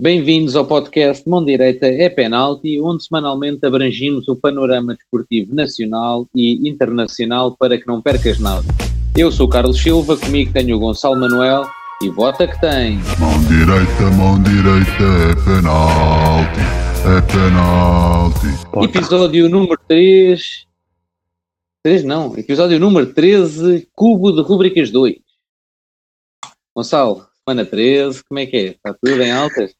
Bem-vindos ao podcast Mão Direita é Penalti, onde semanalmente abrangimos o panorama desportivo nacional e internacional para que não percas nada. Eu sou Carlos Silva, comigo tenho o Gonçalo Manuel e bota que tem. Mão direita, mão direita é penalti, é penalti. Episódio número 3. 3 não, episódio número 13, Cubo de Rubricas 2. Gonçalo, semana 13, como é que é? Está tudo em altas?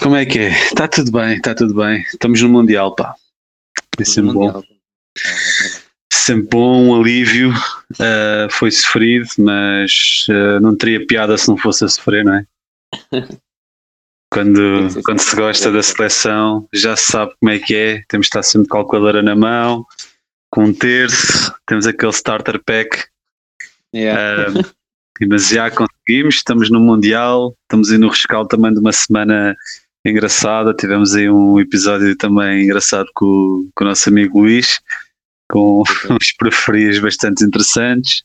Como é que é? Está tudo bem, está tudo bem. Estamos no Mundial, pá. É sempre bom. Sempre bom, um alívio. Uh, foi sofrido, mas uh, não teria piada se não fosse a sofrer, não é? Quando, quando se gosta da seleção, já se sabe como é que é. Temos de estar sempre calculadora na mão, com um terço, temos aquele starter pack. Yeah. Uh, mas já conseguimos, estamos no Mundial, estamos aí no rescaldo também de uma semana engraçada. Tivemos aí um episódio também engraçado com, com o nosso amigo Luís, com uns preferidos bastante interessantes.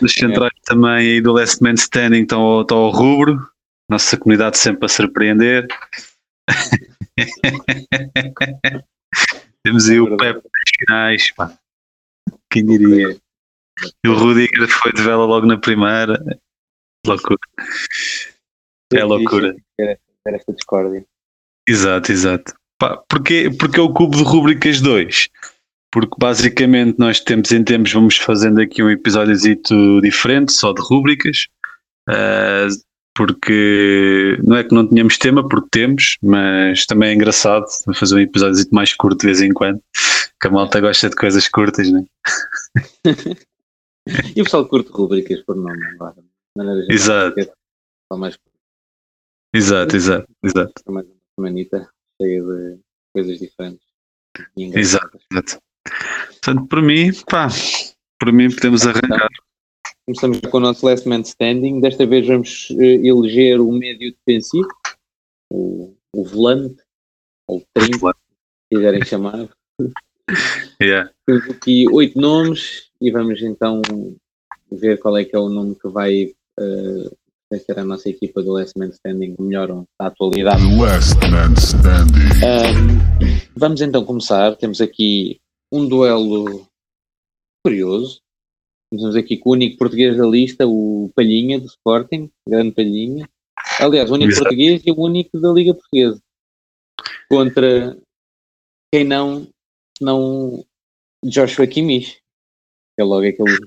Os centrais é. também aí do Last Man Standing estão ao, estão ao rubro, nossa comunidade sempre a surpreender. Temos aí o Pepe nos finais, pá. Quem diria? E o Rudiger foi de vela logo na primeira. Loucura. É loucura. Era esta discórdia. Exato, exato. Pá, porque, porque é o cubo de rubricas 2? Porque basicamente nós temos em tempos vamos fazendo aqui um episódio diferente, só de rubricas. Uh, porque não é que não tenhamos tema, porque temos, mas também é engraçado fazer um episódio mais curto de vez em quando, que a malta gosta de coisas curtas, não é? E o pessoal curte rubricas por nome, maneira Exato. Mais... Exato, exato, exato. Mais uma semanita cheia de coisas diferentes. Exato, exato. Portanto, para mim, pá, para mim podemos arrancar. Começamos com o nosso last man standing. Desta vez vamos uh, eleger o médio defensivo, o, o volante, ou o trinco, se quiserem chamar. Yeah. Temos aqui oito nomes e vamos então ver qual é que é o nome que vai uh, pertencer à nossa equipa do Last Man Standing, melhor da atualidade. Last Man Standing. Um, vamos então começar. Temos aqui um duelo curioso. Temos aqui com o único português da lista, o Palhinha do Sporting, grande Palhinha. Aliás, o único Exato. português e o único da Liga Portuguesa. Contra quem não, não Joshua Kimmich é logo aquele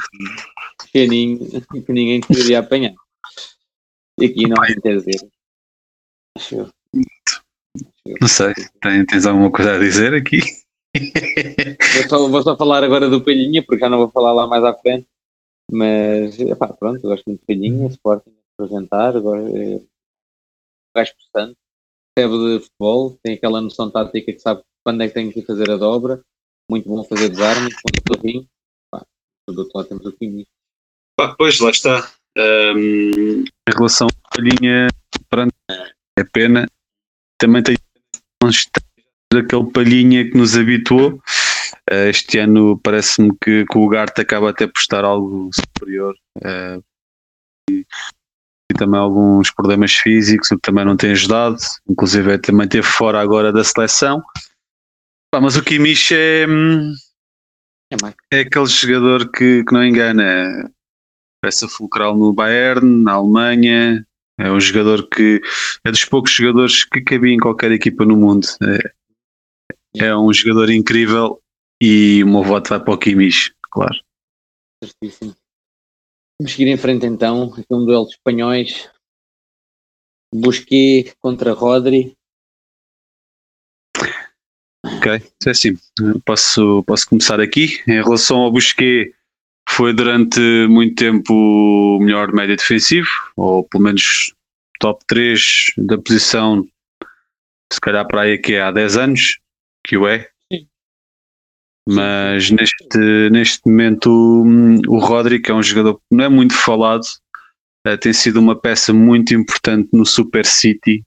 pequeninho que ninguém poderia apanhar. E aqui não há dizer. Acho Não sei, tens alguma coisa a dizer aqui? Vou só, vou só falar agora do Palhinha, porque já não vou falar lá mais à frente. Mas, epá, pronto, gosto muito de Palhinha, Sporting apresentar, agora é gajo percebe de futebol, tem aquela noção tática que sabe quando é que tem que fazer a dobra, muito bom fazer desarme, muito bom do outro lado temos o Kimi. Pá, pois, lá está. Um, em relação à palhinha, pronto, é pena. Também tem aquele palhinha que nos habituou. Uh, este ano parece-me que, que, o Garte acaba até por estar algo superior. Uh, e, e, também alguns problemas físicos, o que também não tem ajudado. Inclusive também teve fora agora da seleção. Pá, mas o Kimmich é hum, é, é aquele jogador que, que não engana. Peça fulcral no Bayern, na Alemanha. É um jogador que é dos poucos jogadores que cabia em qualquer equipa no mundo. É, é um jogador incrível e o meu voto vai para o Kimmich, claro. Certíssimo. Vamos seguir em frente então. Aqui um duelo de espanhóis. Busquets contra Rodri. Ok, é assim, posso, posso começar aqui. Em relação ao Busquet, foi durante muito tempo o melhor médio defensivo, ou pelo menos top 3 da posição, se calhar para aí que é há 10 anos, que o é. Mas neste, neste momento o Rodri, que é um jogador que não é muito falado, eh, tem sido uma peça muito importante no Super City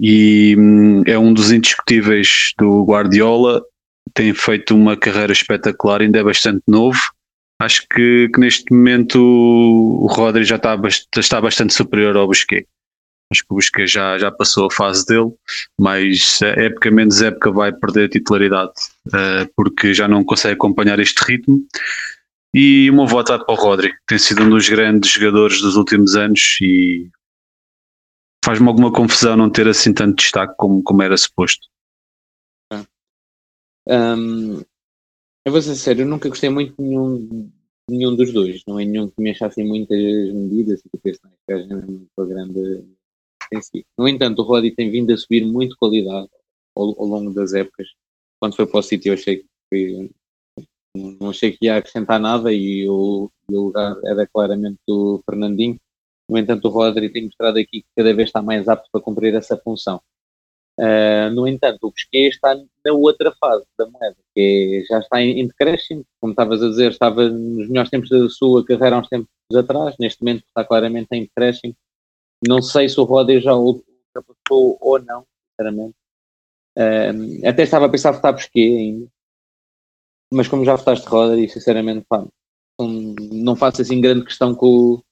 e hum, é um dos indiscutíveis do Guardiola. Tem feito uma carreira espetacular, ainda é bastante novo. Acho que, que neste momento o Rodri já está, está bastante superior ao Busquets. Acho que o Busquets já, já passou a fase dele, mas época menos época vai perder a titularidade uh, porque já não consegue acompanhar este ritmo. E uma volta para o Rodri, tem sido um dos grandes jogadores dos últimos anos e faz-me alguma confusão não ter assim tanto destaque como, como era suposto. Um, eu vou ser sério, eu nunca gostei muito de nenhum, nenhum dos dois, não é nenhum que me achasse muitas medidas e que penso, não é, uma grande em si. No entanto, o Rodri tem vindo a subir muito qualidade ao, ao longo das épocas. Quando foi para o City, eu achei que não achei que ia acrescentar nada e o, o lugar era claramente do Fernandinho. No entanto, o Rodri tem mostrado aqui que cada vez está mais apto para cumprir essa função. Uh, no entanto, o Busquets está na outra fase da moeda, que é, já está em, em decréscimo, como estavas a dizer, estava nos melhores tempos da sua carreira há uns tempos atrás, neste momento está claramente em decréscimo, não sei se o Rodri já ultrapassou ou não, sinceramente. Um, até estava a pensar votar Busquets ainda. Mas como já votaste Rodri, sinceramente, pá, não faço assim grande questão que o,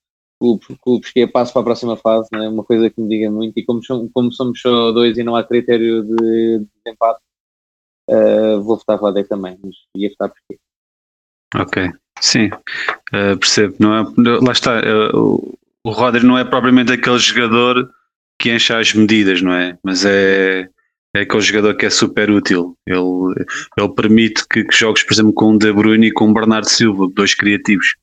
o, que o Busquets passe para a próxima fase, não é uma coisa que me diga muito. E como, como somos só dois e não há critério de, de empate, uh, vou votar Rodri também, mas ia votar Busquets. Ok, sim, uh, percebo. Não é, lá está, uh, o Rodri não é propriamente aquele jogador que enche as medidas, não é? Mas é, é aquele jogador que é super útil. Ele, ele permite que, que jogues, por exemplo, com o De Bruyne e com o Bernardo Silva, dois criativos.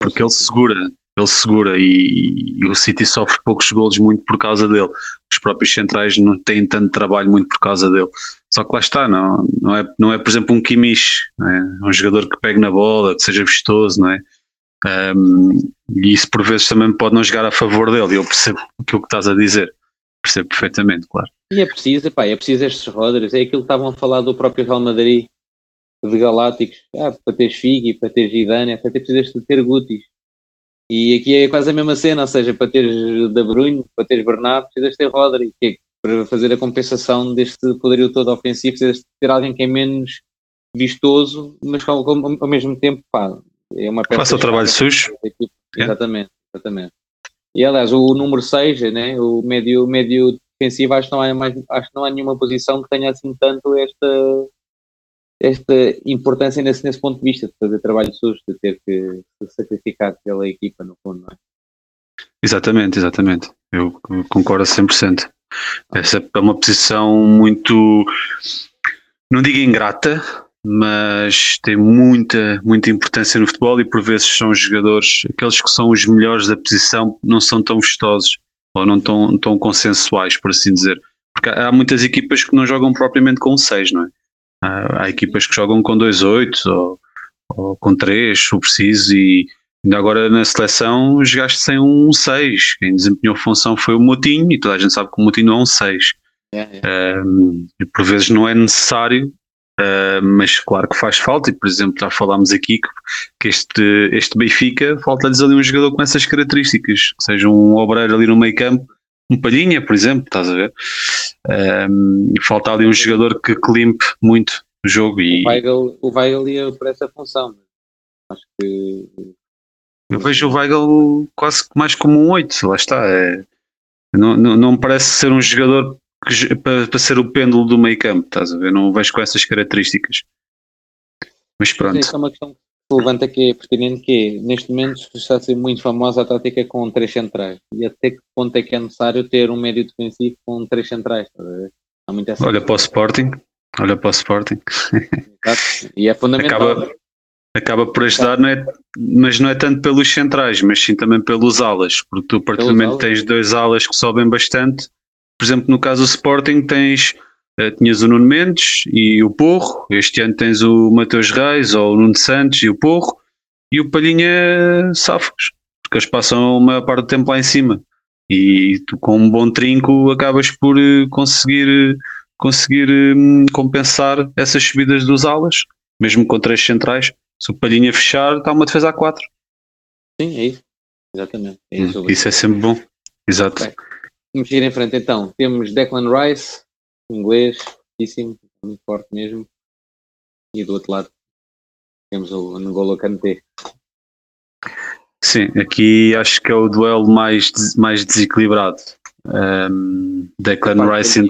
Porque ele segura, ele segura e, e, o City sofre poucos golos muito por causa dele. Os próprios centrais não têm tanto trabalho muito por causa dele. Só que lá está, não, não, é, não é por exemplo um Kimmich, é? um jogador que pegue na bola, que seja vistoso, não é? Um, e isso por vezes também pode não jogar a favor dele. Eu percebo aquilo que estás a dizer, percebo perfeitamente, claro. E é preciso, epá, é preciso estes Rodgers, é aquilo que estavam a falar do próprio Real Madrid, de Galácticos, ah, para ter Figi, para ter Zidane, para ter precisas de ter Gutis. E aqui é quase a mesma cena, ou seja, para ter Da Bruyne, para ter Bernardo, precisas ter Rodri, que é para fazer a compensação deste poderio todo ofensivo, precisas ter alguém que é menos vistoso, mas ao, ao, ao mesmo tempo, pá, é uma Faça o trabalho sujo. Exatamente, exatamente. E aliás, o número 6, né, o médio, médio defensivo, acho que, não há mais, acho que não há nenhuma posição que tenha assim tanto esta, esta importância nesse, nesse ponto de vista, de fazer trabalho sujo, de ter que sacrificar pela equipa, no fundo, não é? Exatamente, exatamente. Eu concordo a 100%. Essa é uma posição muito, não digo ingrata, mas tem muita, muita importância no futebol e por vezes são jogadores, aqueles que são os melhores da posição, não são tão vistosos ou não tão, tão consensuais, por assim dizer. Porque há muitas equipas que não jogam propriamente com 6, não é? Há, há, equipas que jogam com 2-8 ou, ou, com 3, se preciso, e ainda agora na seleção jogaste sem um 6. Quem desempenhou função foi o Motinho e toda a gente sabe que o Motinho não é um 6. É, é. Um, por vezes não é necessário Uh, mas claro que faz falta, e por exemplo, já falámos aqui que, que este, este Benfica falta-lhes ali um jogador com essas características, seja um obreiro ali no meio campo, um palhinha, por exemplo, estás a ver? Uh, falta ali um jogador que, que limpe muito o jogo. E... O Weigl, o Weigl ia para essa função, acho que. Eu vejo o Weigl quase mais como um 8, lá está. É, não, não, não parece ser um jogador que, para, para ser o pêndulo do meio campo, estás a ver? Não vejo com essas características. Mas pronto. Isso é uma questão que levanta que é pertinente, que é, neste momento está a ser muito famosa a tática com três centrais. E até que ponto é que é necessário ter um médio defensivo com três centrais? Há muita Olha para o Sporting, olha para o Sporting. Exato. E é fundamental. Acaba, acaba por ajudar, não é, mas não é tanto pelos centrais, mas sim também pelos alas, porque tu, a partir do momento tens dois alas que sobem bastante, por exemplo, no caso do Sporting tens uh, tinhas o Nuno Mendes e o Porro, este ano tens o Mateus Reis ou o Nuno Santos e o Porro, e o Palhinha Safos, porque eles passam a maior parte do tempo lá em cima. E tu com um bom trinco acabas por uh, conseguir, uh, conseguir um, compensar essas subidas dos alas, mesmo com três centrais. Se o Palhinha fechar, está uma defesa a quatro. Sim, é isso. Exatamente. É isso, hum, isso é sempre bom. Exato. Okay. Vamos ir em frente então. Temos Declan Rice, inglês, fortíssimo, muito forte mesmo. E do outro lado temos o N'Golo Kanté. Sim, aqui acho que é o duelo mais, mais desequilibrado. Um, Declan Rice.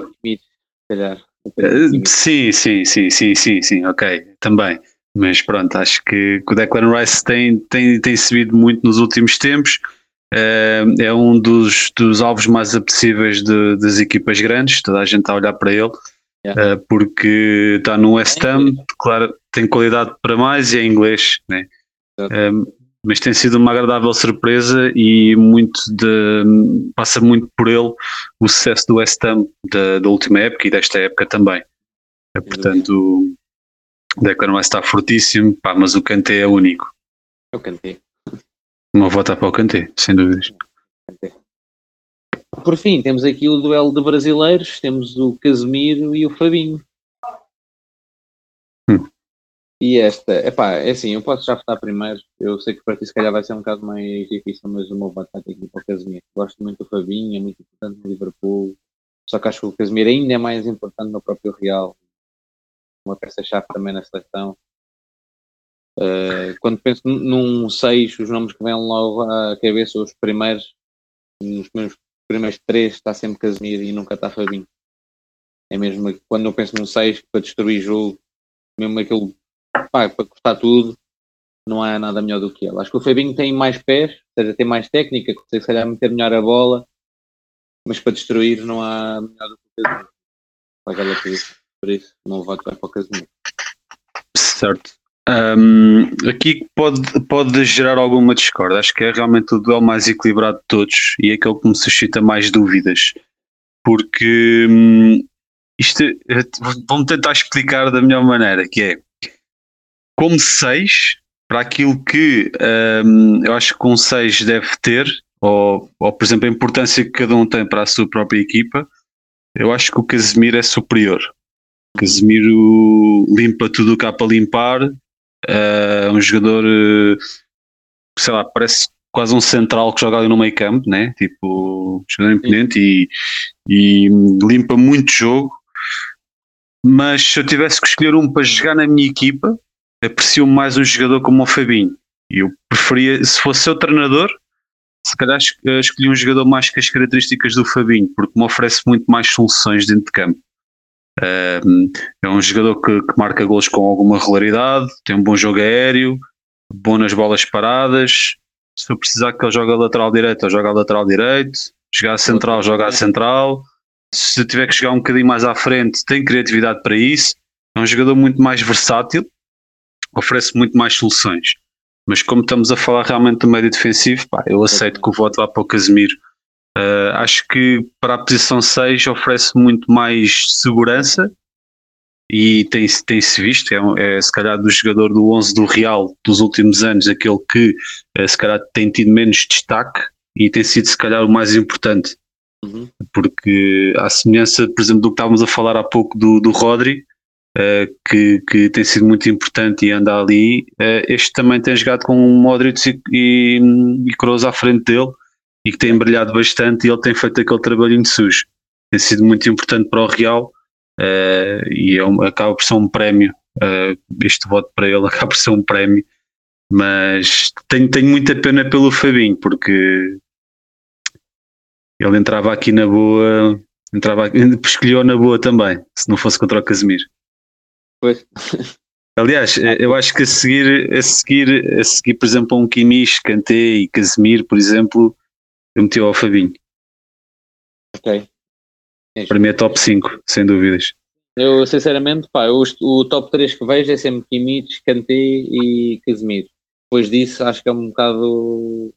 Calhar. Uh, sim, sim, sim, sim, sim, sim, ok, também. Mas pronto, acho que, que o Declan Rice tem, tem, tem subido muito nos últimos tempos. Uh, é um dos, dos alvos mais apetecíveis de, das equipas grandes, toda a gente está a olhar para ele, yeah. uh, porque está no West Ham, claro, tem qualidade para mais e é inglês, né? Uh, mas tem sido uma agradável surpresa e muito de, passa muito por ele o sucesso do West Ham da, da última época e desta época também. É, portanto, o Declan Rice está fortíssimo, pá, mas o Kanté é único. É o Kanté. Uma volta para o Kanté, sem dúvidas. Por fim, temos aqui o duelo de brasileiros, temos o Casemiro e o Fabinho. Hum. E esta, epá, é assim, eu posso já votar primeiro. Eu sei que para ti se calhar vai ser um bocado mais difícil, mas o meu voto aqui para o Casemiro. Gosto muito do Fabinho, é muito importante no Liverpool. Só que acho que o Casemiro ainda é mais importante no próprio Real. Uma peça-chave também na seleção. Uh, quando penso num 6, os nomes que vêm logo à cabeça, os primeiros, nos meus primeiros três, está sempre Casemiro e nunca está Fabinho. É mesmo quando eu penso num 6 para destruir jogo, mesmo aquele pá, para cortar tudo, não há nada melhor do que ele. Acho que o Fabinho tem mais pés, ou seja, tem mais técnica, consegue se calhar meter melhor a bola, mas para destruir não há melhor do que o Casemiro. Por isso, não voto para o Casemiro. Certo. Um, aqui pode, pode gerar alguma discórdia. Acho que é realmente o duelo mais equilibrado de todos e é aquele que me suscita mais dúvidas. Porque hum, isto vamos tentar explicar da melhor maneira, que é como 6 para aquilo que um, eu acho que um 6 deve ter, ou, ou por exemplo a importância que cada um tem para a sua própria equipa, eu acho que o Casemiro é superior. Casemiro limpa tudo o que há para limpar, é uh, um jogador, uh, sei lá, parece quase um central que joga ali no meio campo, né? tipo, jogador imponente e, e limpa muito jogo. Mas se eu tivesse que escolher um para jogar na minha equipa, aprecio mais um jogador como o Fabinho. E eu preferia, se fosse seu treinador, se calhar eh, escolhi um jogador mais com as características do Fabinho, porque me oferece muito mais soluções dentro de campo. É um jogador que, que, marca gols com alguma regularidade, tem um bom jogo aéreo, bom nas bolas paradas. Se eu precisar que ele jogue a lateral direito, ele joga a lateral direito. Jogar a central, joga a central. Se tiver que chegar um bocadinho mais à frente, tem criatividade para isso. É um jogador muito mais versátil oferece muito mais soluções. Mas como estamos a falar realmente do médio defensivo, pá, eu aceito que o voto vá para o Casemiro. Uh, acho que para a posição 6 oferece muito mais segurança e tem-se tem -se visto, é, é, se calhar do jogador do 11 do Real dos últimos anos, aquele que uh, se calhar tem tido menos destaque e tem sido se calhar o mais importante. Uhum. Porque à semelhança, por exemplo, do que estávamos a falar há pouco do, do Rodri, uh, que, que tem sido muito importante e anda ali. Uh, este também tem jogado com o Modric e, e, Kroos à frente dele e que tem brilhado bastante e ele tem feito aquele trabalhinho sujo. Tem sido muito importante para o Real uh, e é um, acaba por ser um prémio. este voto para ele acaba por ser um prémio, mas tenho, tenho muita pena pelo Fabinho porque ele entrava aqui na boa, entrava, escolheu na boa também, se não fosse contra o Casemiro. Pois. Aliás, eh, eu acho que a seguir, a seguir, a seguir, por exemplo, um Kimmich, Kanté e Casemiro, por exemplo, eu meti ao Fabinho. Ok. Para mim é top 5, sem dúvidas. Eu, sinceramente, pá, eu, o top 3 que vejo é sempre Kimmich, Kanté e Casemiro. Depois disso, acho que é um bocado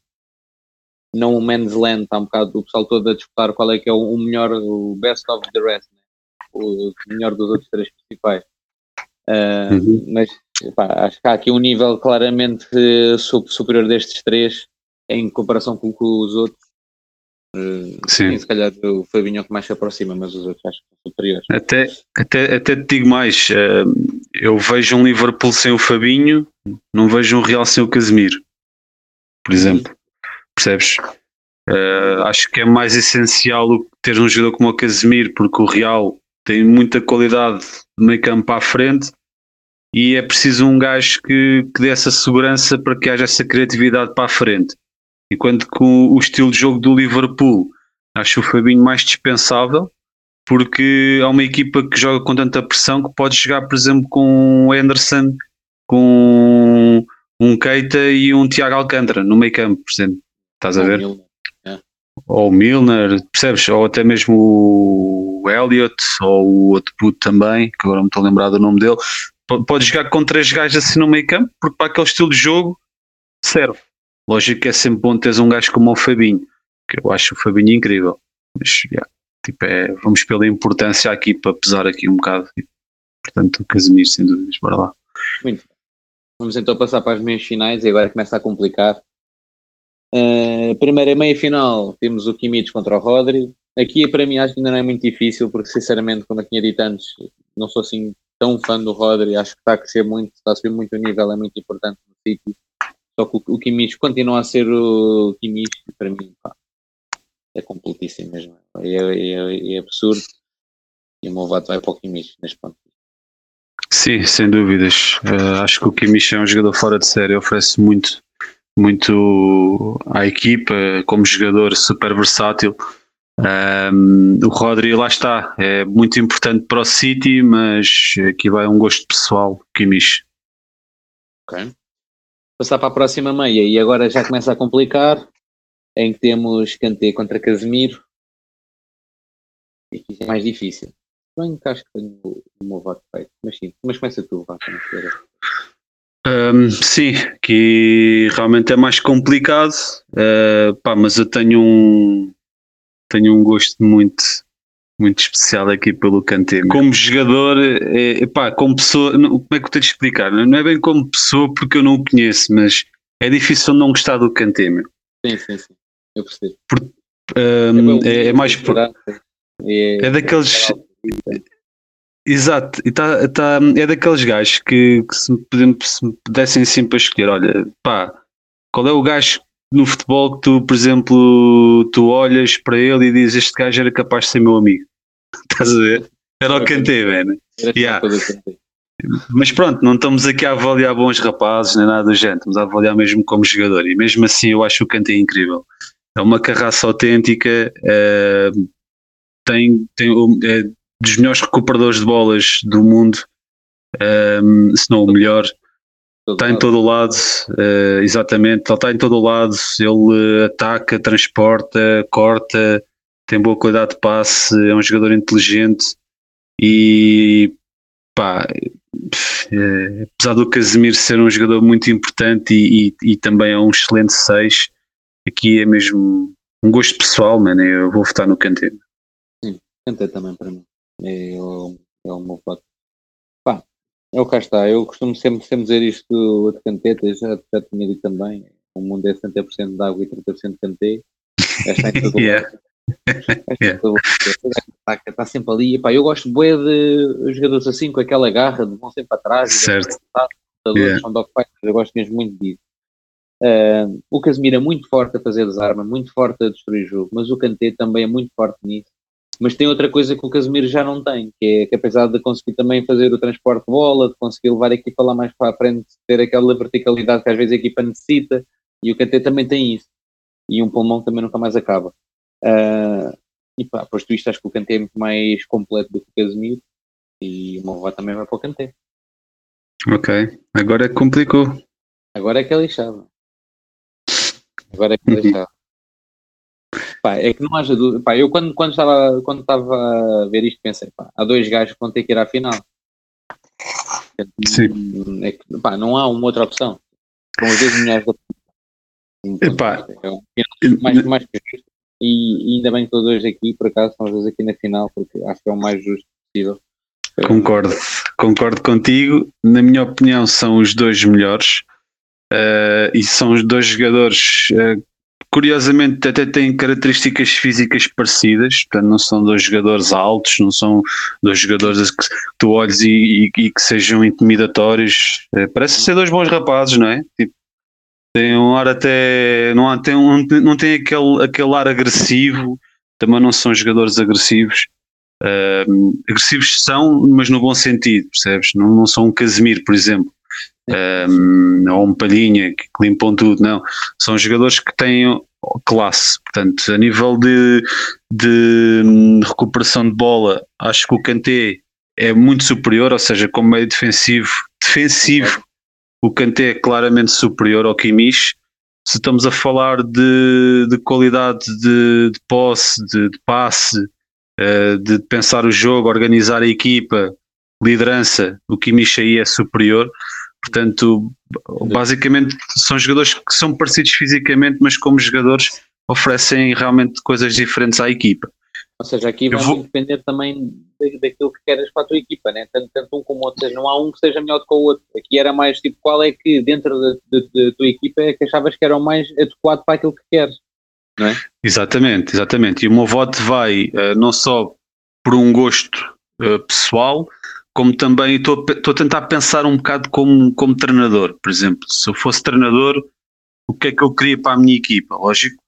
não o man's land, está um bocado o pessoal todo a disputar qual é que é o melhor, o best of the rest, né? o melhor dos outros três principais. Uh, uhum. Mas pá, acho que há aqui um nível claramente superior destes três em comparação com, com os outros. Uh, sim. se calhar o Fabinho é que mais se aproxima, mas os outros acho que são superiores. Até, até, até te digo mais: uh, eu vejo um Liverpool sem o Fabinho, não vejo um Real sem o Casemiro, por exemplo. Percebes? Uh, acho que é mais essencial ter um jogador como o Casemiro, porque o Real tem muita qualidade de meio campo à frente e é preciso um gajo que, que dê essa segurança para que haja essa criatividade para a frente. Enquanto com o estilo de jogo do Liverpool Acho o Fabinho mais dispensável porque há uma equipa que joga com tanta pressão que pode jogar, por exemplo, com o Anderson, com um Keita e um Tiago Alcântara no meio campo, por exemplo. Estás a ver? Milner, é. Ou o Milner, percebes? Ou até mesmo o Elliot, ou o outro puto também, que agora não estou a lembrar do nome dele. Pode jogar com três gajos assim no meio campo, porque para aquele estilo de jogo serve. Lógico que é sempre bom teres um gajo como o Fabinho, que eu acho o Fabinho incrível. Mas, yeah, tipo, é, vamos pela importância aqui para pesar aqui um bocado. Portanto, o Casemiro, sem dúvidas, bora lá. Muito Vamos então passar para as meias finais e agora começa a complicar. Uh, primeira meia final temos o Kimmich contra o Rodri. Aqui para mim acho que ainda não é muito difícil, porque sinceramente, como eu tinha dito antes, não sou assim tão fã do Rodri, acho que está a crescer muito, está a subir muito o nível, é muito importante no City. Só que o, o Kimmich continua a ser o Kimmich, para mim pá, é completíssimo mesmo. É, é, é, absurdo. E o meu voto vai para o Kimmich neste ponto. Sim, sem dúvidas. Uh, acho que o Kimmich é um jogador fora de série, oferece muito, muito à equipa, como jogador super versátil. Um, o Rodri lá está, é muito importante para o City, mas aqui vai um gosto pessoal, Kimmich. Ok. Passar para a próxima meia e agora já começa a complicar, em que temos Kanté contra Casemiro. E aqui é mais difícil. Bem, acho que tenho o, meu voto feito, mas sim, mas começa tu, um, sim, que realmente é mais complicado, uh, pá, mas eu tenho um tenho um gosto muito muito especial aqui pelo Kanté. Como jogador, é, pá, como pessoa, não, como é que eu tenho de explicar? Não é bem como pessoa porque eu não o conheço, mas é difícil não gostar do Kanté, meu. Sim, sim, sim, eu percebo. Por, um, é, é, mais por, é, é daqueles Exato, e tá, tá, é daqueles gajos que, que se, me, se me pudessem assim para escolher, olha, pá, qual é o gajo no futebol que tu, por exemplo, tu olhas para ele e dizes este gajo era capaz de ser meu amigo. Estás a ver? Era o Kanté, velho. Yeah. Mas pronto, não estamos aqui a avaliar bons rapazes nem nada do género, estamos a avaliar mesmo como jogador. E mesmo assim eu acho o Kanté incrível. É uma carraça autêntica, é, tem, tem é, dos melhores recuperadores de bolas do mundo, um, se não o melhor. Todo está lado. em todo o lado, uh, exatamente, ele está em todo o lado, ele ataca, transporta, corta, tem boa qualidade de passe, é um jogador inteligente e pá, é, apesar do Casemiro ser um jogador muito importante e, e, e também é um excelente 6, aqui é mesmo um gosto pessoal, mano, eu vou votar no Kanté. Sim, Kanté também para mim. É, o, é o meu voto. É o cá está. Eu costumo sempre, sempre dizer isto de canteta, já, já tinha dito também. O mundo é 70% de água e 30% de cantê. Esta é todo yeah. Está, está sempre ali. Pá, eu gosto bué de jogadores assim, com aquela garra, de vão sempre para trás. Certo. Yeah. São eu gosto mesmo muito disso. Uh, o Casemiro é muito forte a fazer desarma, muito forte a destruir jogo, mas o Kanté também é muito forte nisso. Mas tem outra coisa que o Casemiro já não tem, que é que apesar de conseguir também fazer o transporte de bola, de conseguir levar a equipa lá mais para a frente, ter aquela verticalidade que às vezes a equipa necessita, e o Kanté também tem isso. E um pulmão também nunca mais acaba. Uh, e pá, posto isto, acho que o Kanté é muito mais completo do que o Casemiro, e o meu também vai para o Kanté. Ok, agora é complicou. Agora é que é lixado. Agora é que é lixado. Pá, é que não haja dúvida. Pá, eu quando, quando, estava, quando estava a ver isto pensei, pá, há dois gajos que vão ter que ir à final. Sim. É que, pá, não há uma outra opção. São os dois melhores da então, Epá. É um mais, mais que justo. E, e, ainda bem que os dois aqui, por acaso, são os dois aqui na final, porque acho que é o mais justo possível. Concordo, concordo contigo. Na minha opinião, são os dois melhores. Uh, e são os dois jogadores uh, curiosamente até têm características físicas parecidas, portanto não são dois jogadores altos, não são dois jogadores que tu olhes e, e, e que sejam intimidatórios, é, parecem ser dois bons rapazes, não é? Tipo, tem um ar até, não, há, tem um, não tem aquele, aquele ar agressivo, também não são jogadores agressivos, uh, agressivos são, mas no bom sentido, percebes? Não, não são um Casemiro, por exemplo, um, ou um Palhinha que, limpam tudo, não. São jogadores que têm classe. Portanto, a nível de, de hum, recuperação de bola, acho que o Kanté é muito superior, ou seja, como meio defensivo, defensivo, o Kanté é claramente superior ao Kimmich. Se estamos a falar de, de qualidade de, de posse, de, de passe, uh, de pensar o jogo, organizar a equipa, liderança, o Kimmich aí é superior. Portanto, basicamente são jogadores que são parecidos fisicamente, mas como jogadores oferecem realmente coisas diferentes à equipa. Ou seja, aqui vai vou... depender também daquilo que queres para a tua equipa, né? tanto, tanto um como o outro. Seja, não há um que seja melhor do que o outro. Aqui era mais tipo qual é que dentro da, da, da tua equipa é que achavas que era o mais adequado para aquilo que queres. Não é? Exatamente, exatamente. E o meu voto vai uh, não só por um gosto uh, pessoal, como também estou a tentar pensar um bocado como, como treinador. Por exemplo, se eu fosse treinador, o que é que eu queria para a minha equipa? Lógico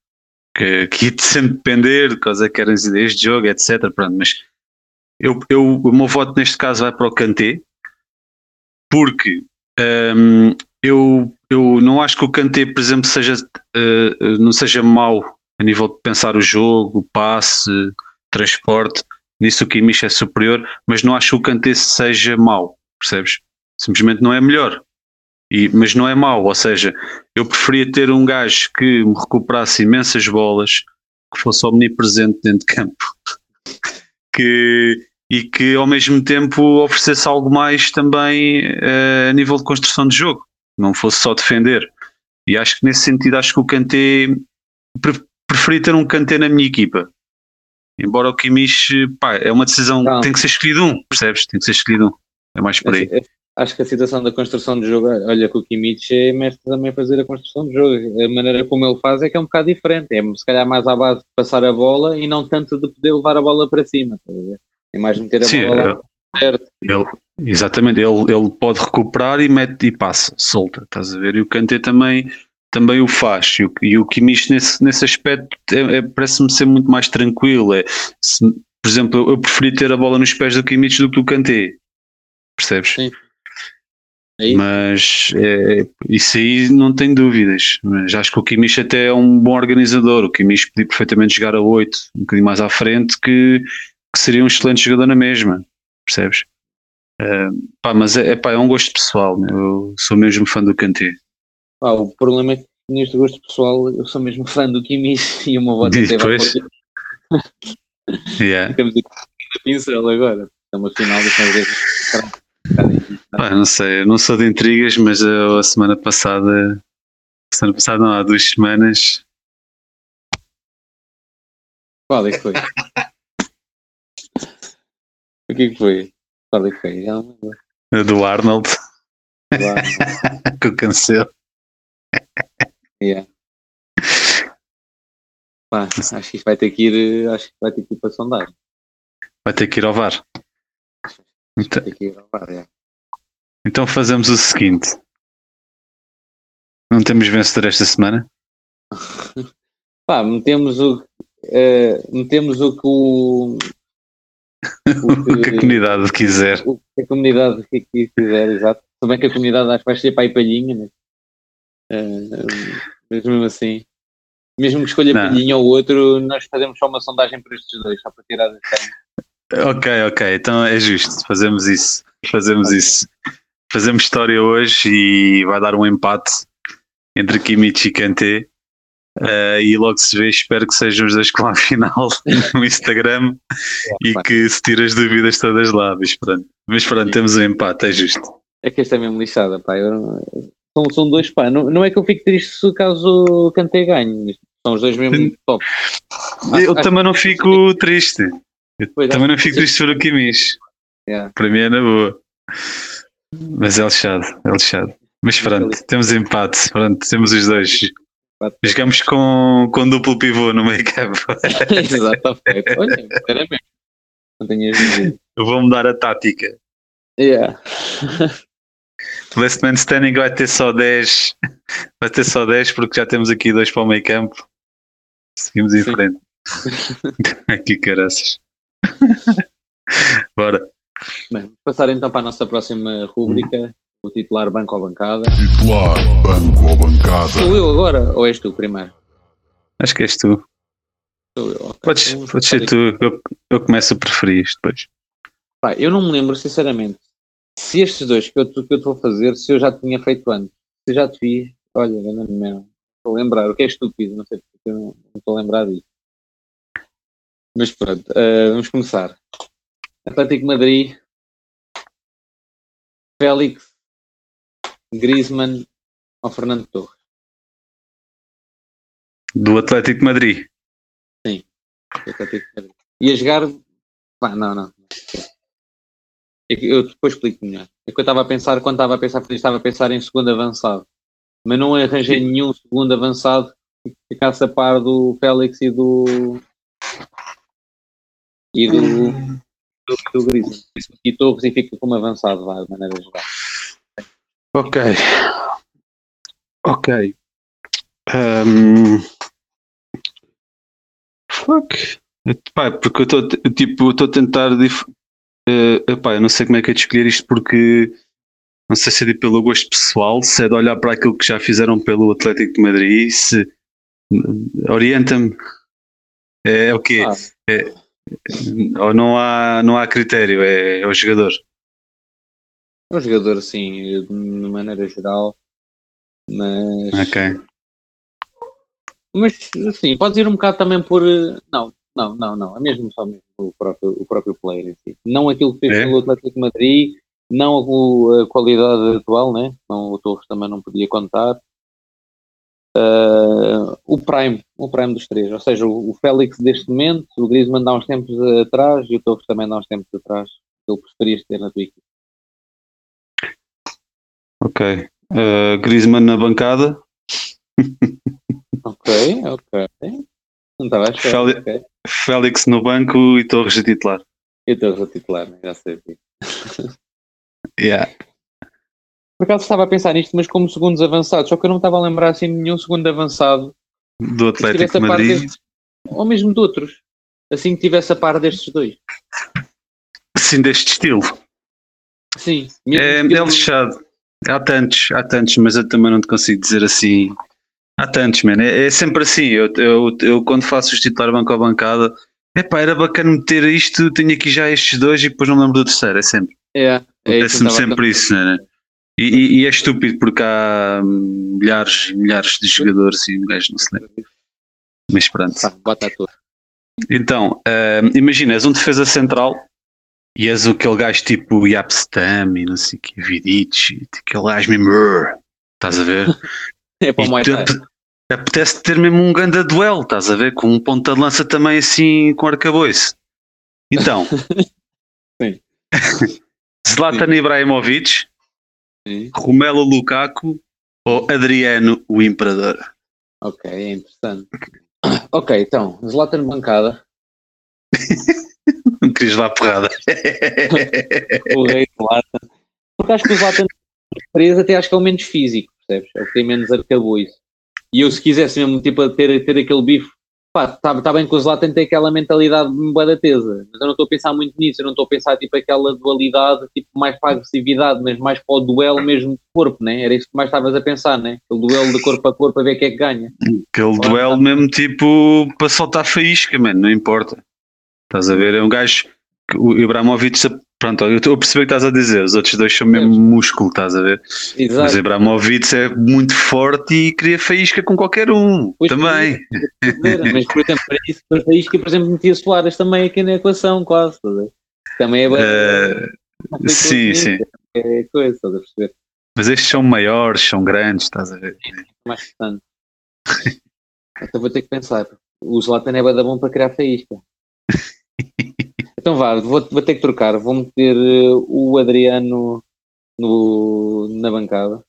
que, que ia sempre depender de quais é que eram as ideias de jogo, etc. Pronto, mas eu, eu, o meu voto neste caso vai para o Kanté, porque um, eu, eu não acho que o Kanté, por exemplo, seja, uh, não seja mau a nível de pensar o jogo, passe, transporte nisso o Kimmich é superior, mas não acho que o Kanté seja mau, percebes? Simplesmente não é melhor. E, mas não é mau, ou seja, eu preferia ter um gajo que me recuperasse imensas bolas, que fosse omnipresente dentro de campo, que, e que ao mesmo tempo oferecesse algo mais também uh, a nível de construção de jogo, não fosse só defender. E acho que nesse sentido, acho que o Kanté, preferi ter um Kanté na minha equipa, Embora o Kimmich, pá, é uma decisão, não. tem que ser escolhido um, percebes? Tem que ser escolhido um. É mais por aí. Acho que a situação da construção de jogo, olha que o Kimmich é mestre também a fazer a construção de jogo. A maneira como ele faz é que é um bocado diferente. É se calhar mais à base de passar a bola e não tanto de poder levar a bola para cima. É mais meter a Sim, bola é, certo. Ele, exatamente, ele, ele pode recuperar e mete e passa, solta, estás a ver? E o Kanté também também o faz. E o, e o Kimmich, nesse, nesse aspecto, é, é, parece-me ser muito mais tranquilo. É, se, por exemplo, eu, eu preferi ter a bola nos pés do Kimmich do que do Kanté. Percebes? Sim. É Mas é, isso aí não tem dúvidas. Mas acho que o Kimmich até é um bom organizador. O Kimmich podia perfeitamente jogar a 8, um bocadinho mais à frente, que, que seria um excelente jogador na mesma. Percebes? Uh, pá, mas é, é, pá, é um gosto pessoal. Né? Eu sou mesmo fã do Kanté. Ah, o problema é que neste gosto pessoal eu sou mesmo fã do Kimmich e o meu voto até vai yeah. Ficamos aqui na pincel agora. Estamos final Pá, não sei, eu não sou de intrigas, mas eu, a semana passada, a semana passada não, há duas semanas. Qual é que foi? o que é que foi? Qual é que foi? Já não A do Arnold. Do Arnold. Com o cancelo. Yeah. Pá, acho que isto vai ter que ir, acho que vai ter que ir para sondagem. Vai ter que ir ao VAR. Então, ir ao VAR é. então fazemos o seguinte. Não temos vencedor esta semana? Pá, metemos o, uh, metemos o que o, o, que, a comunidade quiser. O que a comunidade quiser, exato. Bem que a comunidade acho que vai ser para a palhinha, né? Mas mesmo assim, mesmo que escolha um ou outro, nós fazemos só uma sondagem para estes dois, só para tirar a Ok, ok, então é justo, fazemos isso, fazemos okay. isso. Fazemos história hoje e vai dar um empate entre Kimmich e Kanté. Uh, e logo se vê, espero que sejam os dois com a final no Instagram é, e que se tire as dúvidas todas lá. Mas pronto, mas pronto temos um empate, é justo. É que esta é mesmo lixada, pá. Eu, são, são dois pá. Não, não é que eu fique triste se caso o Kanté ganhe. São os dois mesmo top. Eu acho, também não fico triste. Eu também não fico triste por o Kimmich. Yeah. Para mim é na boa. Mas é lixado, é lixado. Mas pronto, temos empate. Pronto, temos os dois. Jogamos com, com duplo pivô no meio campo. Exatamente. Olha, sinceramente. Não tenho Eu vou mudar a tática. Yeah. Last Man Standing vai ter só 10. Vai ter só 10 porque já temos aqui dois para o meio campo. Seguimos em Sim. frente. aqui caraças. Bora. Bem, passar então para a nossa próxima rúbrica. O titular banco ou bancada. Titular banco ou bancada. Sou eu agora ou és tu primeiro? Acho que és tu. Sou eu, ok. Podes, podes ser tu. Eu, eu começo a preferir isto depois. Pá, eu não me lembro, sinceramente, se estes dois que eu, que eu te vou fazer, se eu já tinha feito antes. Se eu já te fiz, olha, não me. Estou a lembrar, o que é estúpido, não sei porque eu não, não estou a lembrar disso. Mas pronto, eh, vamos começar. Atlético Madrid, Félix, Griezmann ou Fernando Torres. Do Atlético Madrid. Atlético Madrid. Ia jogar. Pá, não, não. É Eu depois explico melhor. É que eu estava a pensar, quando estava a pensar, estava a pensar em segundo avançado. Mas não arranjei nenhum segundo avançado que ficasse a par do Félix e do. e do. do, do Griezmann. E Torres e fica como avançado, vai, de maneira geral. Ok. Ok. Ahm, Fuck. Pá, porque eu estou tipo, estou a tentar. Dif... eh, epá, eu não sei como é que é de escolher isto porque não sei se é de pelo gosto pessoal, se é de olhar para aquilo que já fizeram pelo Atlético de Madrid, se orienta-me. É, é o quê? Ah, Ou não há, não há critério, é, é o jogador. é um jogador, assim, de maneira geral. Mas. Ok. Mas sim, podes ir um bocado também por. eh, Não, não, não, não. É mesmo só mesmo o próprio, o próprio player em si. Não aquilo que fez É? pelo Atlético de Madrid, não a, a qualidade atual, né? Não, o Torres também não podia contar. Ah, o Prime, o Prime dos três. Ou seja, o, o Félix deste momento, o Griezmann dá uns tempos atrás e o Torres também dá uns tempos atrás. Ele preferias ter na tua equipe. Ok. Uh, Griezmann na bancada. Ok, ok. Não estava. Félix- ok. Félix no banco e Torres a titular. E Torres a titular, né? já sei. Yeah. Por acaso estava a pensar nisto, mas como segundos avançados, só que eu não estava a lembrar assim de nenhum segundo avançado Do Atlético de Madrid. destes, ou mesmo de outros, assim que tivesse a par destes dois. Sim, deste estilo. Sim, É, mesmo é estilo- lixado. Há tantos, há tantos, mas eu também não te consigo dizer assim. Há tantos, man. É, é sempre assim. Eu, eu, eu quando faço os titular banco a bancada, epá, era bacana meter isto, tenho aqui já estes dois e depois não me lembro do terceiro. É sempre. é, é Acontece-me a sempre isso, né? E, e- e é estúpido porque há milhares e milhares de jogadores e um gajo não se lembra. Mas pronto. Bota tua. Então, hum, imagina, és um defesa central e és aquele gajo tipo Yapstam e não sei o que, Vidic, e aquele gajo mesmo. Estás a ver? É para o Muay Thai. Ape- apetece ter mesmo um grande duelo, estás a ver? Com um ponta de lança também assim com arcabouço. Então, Sim. Zlatan Ibrahimovic, Sim. Romelo Lukaku ou Adriano o Imperador? Ok, é interessante. Ok, então, Zlatan bancada, Não querias dar porrada. o rei Zlatan. Porque acho que o Zlatan preso até acho que é o menos físico, percebes? É o que tem menos arcabouço. E eu se quisesse mesmo tipo, ter, ter aquele bife, pá, está tá bem que o Zlatan tem aquela mentalidade boa da tesa, mas eu não estou a pensar muito nisso, eu não estou a pensar tipo aquela dualidade, tipo mais para a agressividade, mas mais para o duelo mesmo de corpo, né? Era isso que mais estavas a pensar, né? O duelo de corpo a corpo a ver quem é que ganha. Aquele duelo mesmo tipo para soltar faísca, mano, não importa. Estás a ver? É um gajo que o Ibrahimovic, pronto, eu estou a perceber o que estás a dizer, os outros dois são mesmo músculo, estás a ver? Mas Exato. Ibrahimovic é muito forte e cria faísca com qualquer um, Pois, também. Mas, por exemplo, para isso, para que, por exemplo, metia Soares também aqui na equação, quase. estás a ver? Também é bem. Eh, sim, sim. É coisa, estás a perceber? Mas estes são maiores, são grandes, estás a ver? Mais distante. então vou ter que pensar. O Zlatan é bom para criar faísca. Então vá, vou, vou ter que trocar. Vou meter eh, o Adriano no, na bancada.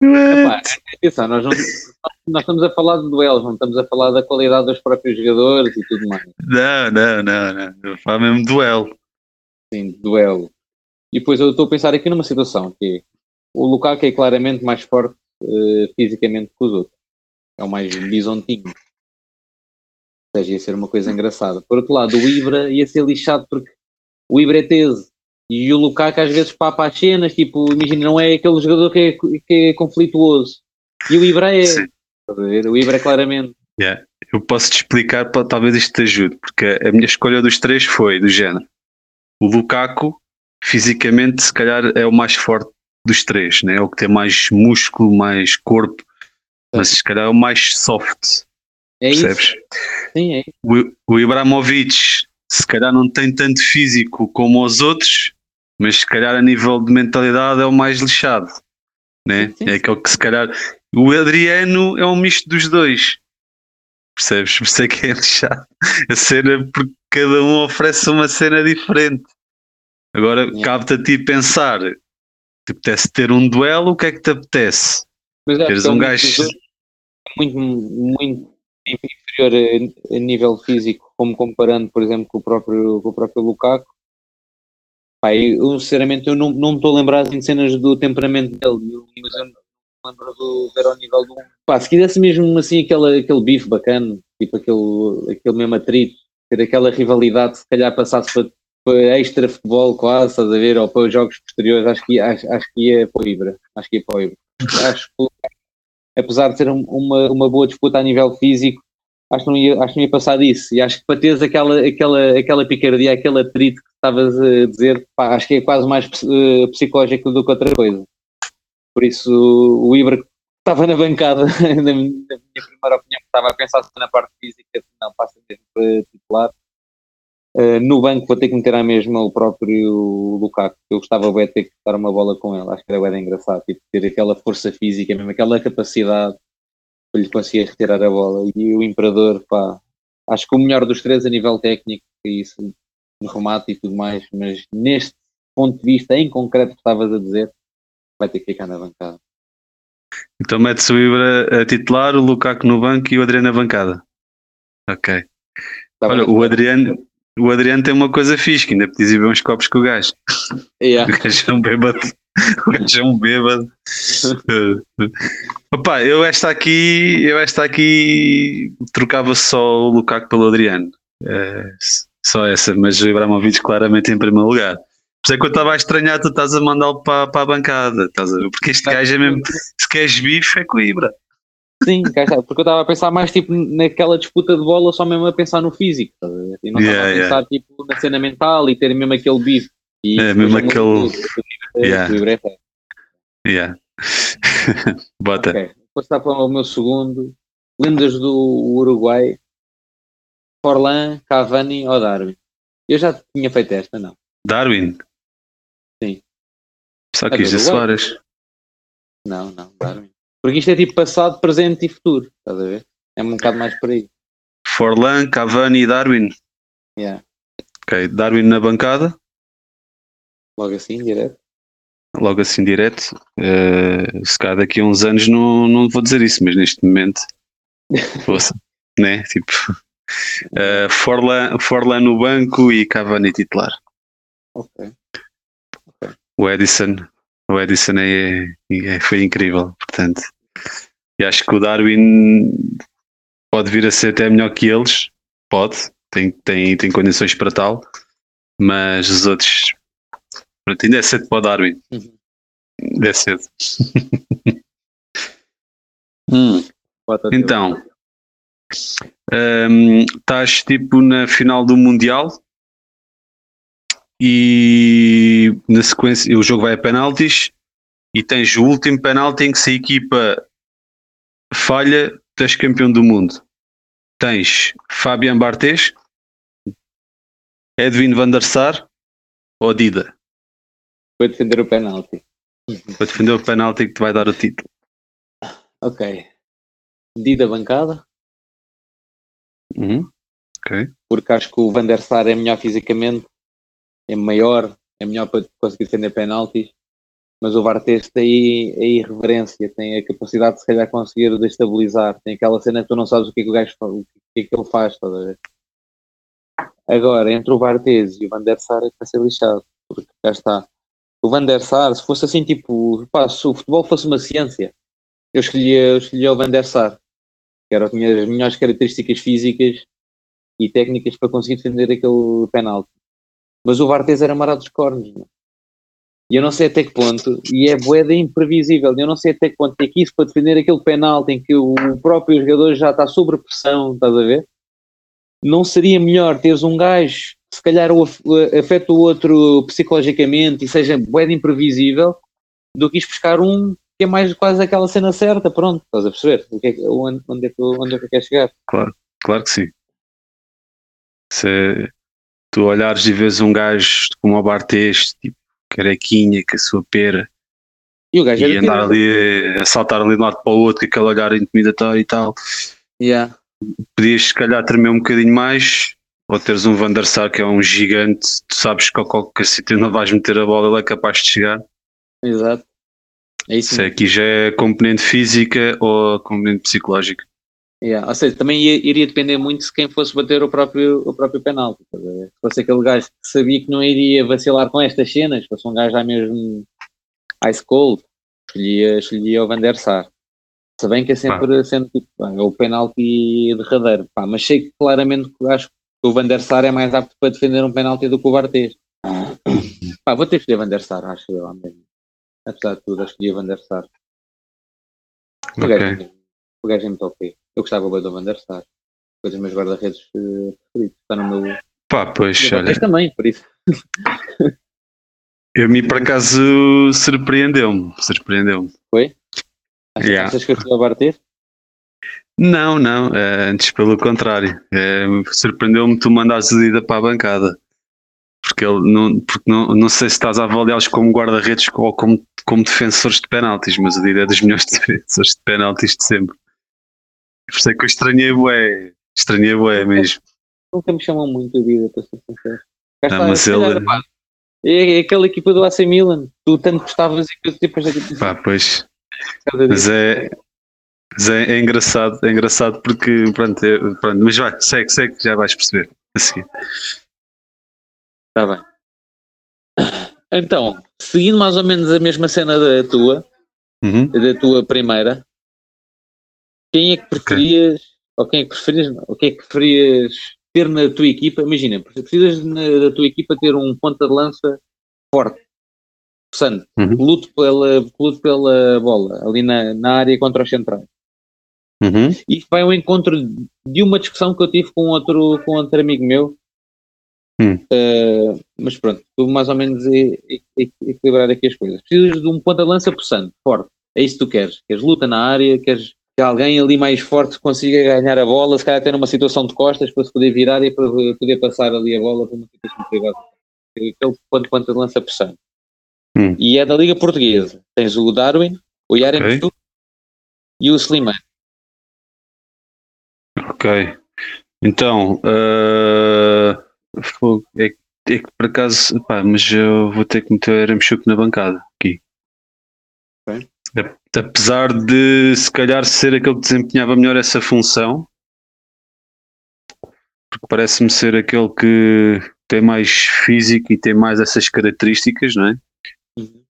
Epá, atenção, nós, não, nós estamos a falar de duelos, não estamos a falar da qualidade dos próprios jogadores e tudo mais. Não, não, não, não. Eu falo mesmo duelo. Sim, de duelo. E depois eu estou a pensar aqui numa situação que é, o Lukaku é claramente mais forte eh, fisicamente que os outros. É o mais bisontinho. Ou seja, ia ser uma coisa engraçada. Por outro lado, o Ibra ia ser lixado porque o Ibra é teso. E o Lukaku às vezes papa as cenas, tipo, imagina, não é aquele jogador que é, que é conflituoso. E o Ibra é. Sim. O Ibra claramente. Yeah. Eu posso te explicar, para talvez isto te ajude, porque a minha escolha dos três foi do género. O Lukaku, fisicamente, se calhar é o mais forte dos três, né? é o que tem mais músculo, mais corpo, mas se calhar é o mais soft, É percebes? isso. Sim, é isso. O, o Ibrahimovic, se calhar não tem tanto físico como os outros, mas se calhar a nível de mentalidade é o mais lixado, né? Sim, É sim. aquele que se calhar. O Adriano é um misto dos dois, percebes? Por isso é que é lixado. A cena, porque cada um oferece uma cena diferente. Agora, Yeah. cabe-te a ti pensar: te apetece ter um duelo, o que é que te apetece? Mas é, Teres é um gajo. dos muito, muito inferior a, a nível físico, como comparando, por exemplo, com o próprio, com o próprio Lukaku. Pá, eu, sinceramente, eu não, não me estou a lembrar assim, de cenas do temperamento dele, mas eu não me lembro do ver ao nível do. Pá, se quisesse mesmo assim aquele, aquele bife bacana, tipo aquele, aquele mesmo atrito, ter aquela rivalidade, se calhar passasse para, extra futebol quase, estás a ver, ou para os jogos posteriores, acho que, acho, acho que ia para o Ibra. Acho que ia para o Ibra. Acho que apesar de um- uma, uma boa disputa a nível físico, acho que não ia, acho que não ia passar disso. E acho que para teres aquela, aquela, aquela picardia, aquele atrito que estavas a dizer, pá, acho que é quase mais eh, psicológico do que outra coisa. Por isso, o Ibra estava na bancada, na minha, primeira opinião, estava a pensar na parte física, não, passa mesmo para titular. Eh, no banco vou ter que meter à mesma o próprio Lukaku. Eu gostava bem de ter que dar uma bola com ele. Acho que era bem engraçado. Tipo, ter aquela força física, mesmo aquela capacidade para lhe conseguir retirar a bola. E o Imperador, pá, acho que o melhor dos três a nível técnico, e isso, no remate e tudo mais, mas neste ponto de vista em concreto que estavas a dizer, vai ter que ficar na bancada. Então mete-se o Ibra a titular, o Lukaku no banco e o Adriano na bancada. Ok. Tá Olha, bem? o Adriano, o Adriano tem uma coisa fixe, que ainda podias ir ver uns copos com o gajo. Yeah. O gajo é um bêbado. O gajo é um bêbado. Opa, eu esta aqui, eu esta aqui trocava só o Lukaku pelo Adriano. Eh, só essa, mas o Ibrahimovic claramente em primeiro lugar. Por isso é que eu estava a estranhar, tu estás a mandá-lo para, para a bancada. Estás a ver? Porque este gajo é mesmo, se queres bife, é com o Ibra. Sim, está, porque eu estava a pensar mais tipo naquela disputa de bola, só mesmo a pensar no físico, ver? E não estava Yeah, a pensar tipo na cena mental e ter mesmo aquele bife. E É, mesmo aquele- Yeah. é. Yeah. Bota. Ok, vou passar para o meu segundo. Lendas do Uruguai. Forlan, Cavani ou Darwin? Eu já tinha feito esta, não. Darwin. Sim. Só É quis dizer. Soares. Não, não, Darwin. Porque isto é tipo passado, presente e futuro, estás a ver? É um bocado mais por aí. Forlan, Cavani e Darwin. Yeah. Ok, Darwin na bancada. Logo assim, direto. logo assim direto. Eh, se calhar daqui a uns anos não, não vou dizer isso, mas neste momento, ouça, né? Tipo, eh, Forlan, Forlan no banco e Cavani titular. Ok. O Edison, o Edison é, é- foi incrível, portanto. E acho que o Darwin pode vir a ser até melhor que eles, pode, tem, tem, tem condições para tal, mas os outros, pronto, ainda é cedo para o Darwin. Uhum. Ainda é cedo. Hum. Então, hum, estás tipo na final do Mundial e na sequência o jogo vai a penaltis e tens o último penalti em que se a equipa falha, tens campeão do mundo. Tens Fabian Barthez, Edwin van der Sar ou Dida Vou defender o penalti. para defender o penalti que te vai dar o título. Ok. Dida bancada, Uhum. Ok. porque acho que o Van der Sar é melhor fisicamente, é maior, é melhor para conseguir defender penaltis, mas o Bartes tem a irreverência, tem a capacidade de se calhar conseguir destabilizar, tem aquela cena que tu não sabes o que é que o gajo faz, o que é que ele faz, estás a ver? Agora, entre o Bartes e o Van der Sar é para ser lixado, porque cá está. O Van der Sar, se fosse assim, tipo, pá, se o futebol fosse uma ciência, eu escolhia, eu escolhia o Van der Sar, que era, tinha as melhores características físicas e técnicas para conseguir defender aquele penalti. Mas o Bartes era marado dos cornos, meu. E eu não sei até que ponto, e é boeda imprevisível, eu não sei até que ponto é que isso para defender aquele penalti em que o próprio jogador já está sob pressão, estás a ver? Não seria melhor teres um gajo que se calhar afeta o outro psicologicamente e seja boeda imprevisível do que ires buscar um que é mais quase aquela cena certa, pronto, estás a perceber? O que é onde, é que, onde é que eu quero chegar? Claro que sim. Se tu olhares e vês um gajo como o Bartes, tipo, carequinha, com a sua pera, E o gajo e era andar tirado. ali a saltar ali de um lado para o outro com aquele olhar intimidatório e tal, Yeah. podias se calhar tremer um bocadinho mais, ou teres um Van der Sar que é um gigante, tu sabes que a qualquer sítio não vais meter a bola, ele é capaz de chegar. Exato. É isso Se aqui já é componente física ou componente psicológica. Yeah. Ou seja, também ia- iria depender muito se quem fosse bater o próprio, o próprio penalti. Se fosse aquele gajo que sabia que não iria vacilar com estas cenas, se fosse um gajo já mesmo ice cold, escolhia, escolhia o Van der Sar. Se bem que é sempre sendo tipo, é o penalti derradeiro. Pá, mas sei que claramente que acho que o Van der Sar é mais apto para defender um penalti do que o Bartes. Pá, vou ter que escolher Van der Sar, acho eu mesmo. Apesar de tudo, escolhi o Van der Sar. O Ok. gajo, o gajo é muito ok. Eu gostava bem do Van der Sar. Foi dos meus guarda-redes eh, preferidos. Está no meu. Pá, pois, olha, também, por isso. a mim por acaso surpreendeu-me, surpreendeu-me. Achas, Yeah. que eu estou a bater? Não, não, eh, antes pelo contrário. Eh, Surpreendeu-me tu mandares o Dida para a bancada. Porque ele não, porque não, não sei se estás a avaliá-los como guarda-redes ou como, como defensores de penaltis, mas o Dida é dos melhores defensores de penaltis de sempre. Por isso é que eu estranhei bué, estranhei bué mesmo. Nunca me chamam muito a vida, para ser sincero. Cá Não, está, mas ele- É, é aquela equipa do AC Milan. Tu tanto gostavas e que tipo, tipo, Pá, pois, mas é, mas é, é engraçado, é engraçado porque, pronto, é- pronto, mas vai, segue, segue, já vais perceber a seguir. Está bem. Então, seguindo mais ou menos a mesma cena da tua, Uhum. da tua primeira, quem é que preferias, ou quem é que preferias, não, ou quem é que preferias ter na tua equipa? Imagina, precisas na, da tua equipa ter um ponta de lança forte, possante, Uhum. lute pela, lute pela bola, ali na, na área contra os centrais. Uhum. Isto vai ao encontro de uma discussão que eu tive com outro, com outro amigo meu. Hum. Uh, mas pronto, estou mais ou menos equilibrar aqui as coisas. Precisas de um ponta de lança possante, forte. É isso que tu queres. Queres luta na área, queres que alguém ali mais forte consiga ganhar a bola, se calhar ter uma situação de costas para se poder virar e para poder passar ali a bola para uma situação perigosa. Aquele ponto ponta de lança possante. Hum. E é da Liga Portuguesa. Tens o Darwin, o Yaremchuk e o Slimani. Ok. Então, fogo, é, que- é que por acaso, pá, mas eu vou ter que meter o Aramchuk na bancada aqui. Ok. Apesar de se calhar ser aquele que desempenhava melhor essa função, porque parece-me ser aquele que tem mais físico e tem mais essas características, não é? Uhum.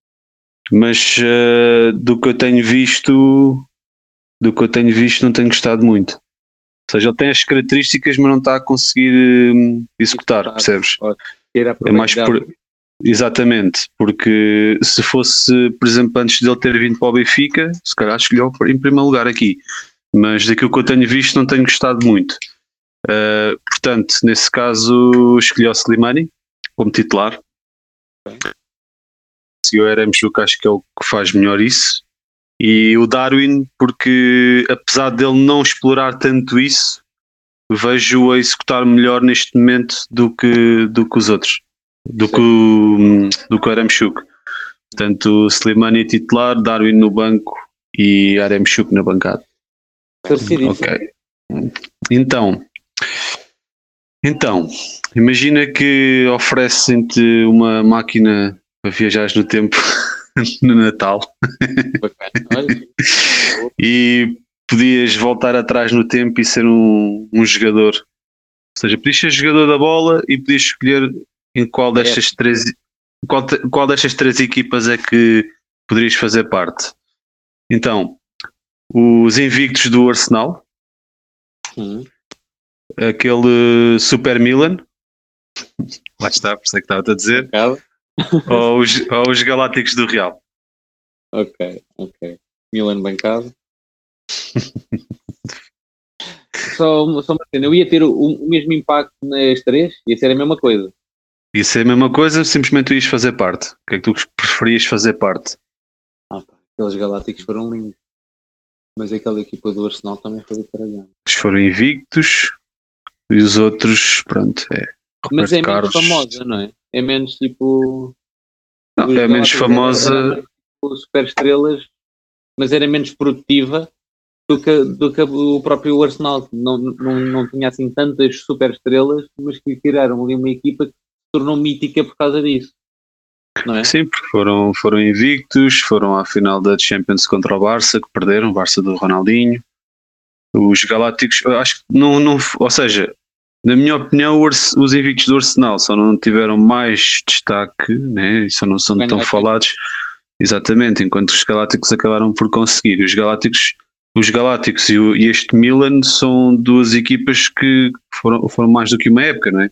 Mas eh, do que eu tenho visto, do que eu tenho visto, não tenho gostado muito. Ou seja, ele tem as características, mas não está a conseguir hum, executar, Executar. percebes? É mais por. Exatamente, porque se fosse, por exemplo, antes dele ter vindo para o Benfica, se calhar escolheu em primeiro lugar aqui. Mas daquilo que eu tenho visto, não tenho gostado muito. Uh, portanto, nesse caso, escolhi o Slimani como titular. Se o Eremchuk, acho que é o que faz melhor isso. E o Darwin, porque apesar dele não explorar tanto isso, vejo a executar melhor neste momento do que, do que os outros, do que, o, do que o Aramchuk. Portanto, Slimani titular, Darwin no banco e Aramchuk na bancada. Esclarecidíssimo. Ok. Então, então, imagina que oferecem-te uma máquina para viajares no tempo no Natal e podias voltar atrás no tempo e ser um, um jogador. Ou seja, podias ser jogador da bola e podias escolher em qual destas três qual, qual destas três equipas é que poderias fazer parte. Então, os invictos do Arsenal, Hum. aquele Super Milan, lá está, por isso é que estava a dizer, ou, os, ou os Galácticos do Real. Ok, ok. Milan bancado. só, só uma cena, eu ia ter o, o mesmo impacto nas três? Ia ser a mesma coisa. Isso é a mesma coisa, simplesmente tu ias fazer parte. O que é que tu preferias fazer parte? Ah, pá, aqueles Galácticos foram lindos. Mas aquela equipa do Arsenal também foi caralho. Eles foram invictos e os outros, pronto, é. Mas é Carlos. menos famosa, não é? É menos tipo. Não, é menos famosa. tipo, super estrelas, mas era menos produtiva do que, do que o próprio Arsenal, que não, não, não tinha assim tantas super estrelas, mas que tiraram ali uma equipa que tornou mítica por causa disso. Não é? Sim, porque foram, foram invictos, foram à final da Champions contra o Barça, que perderam, o Barça do Ronaldinho. Os Galácticos, acho que não, não. Ou seja, na minha opinião, os invictos do Arsenal só não tiveram mais destaque, né? só não são tão falados. Exatamente, enquanto os Galácticos acabaram por conseguir. Os Galácticos, os Galácticos e, o- e este Milan são duas equipas que foram, foram mais do que uma época, não é?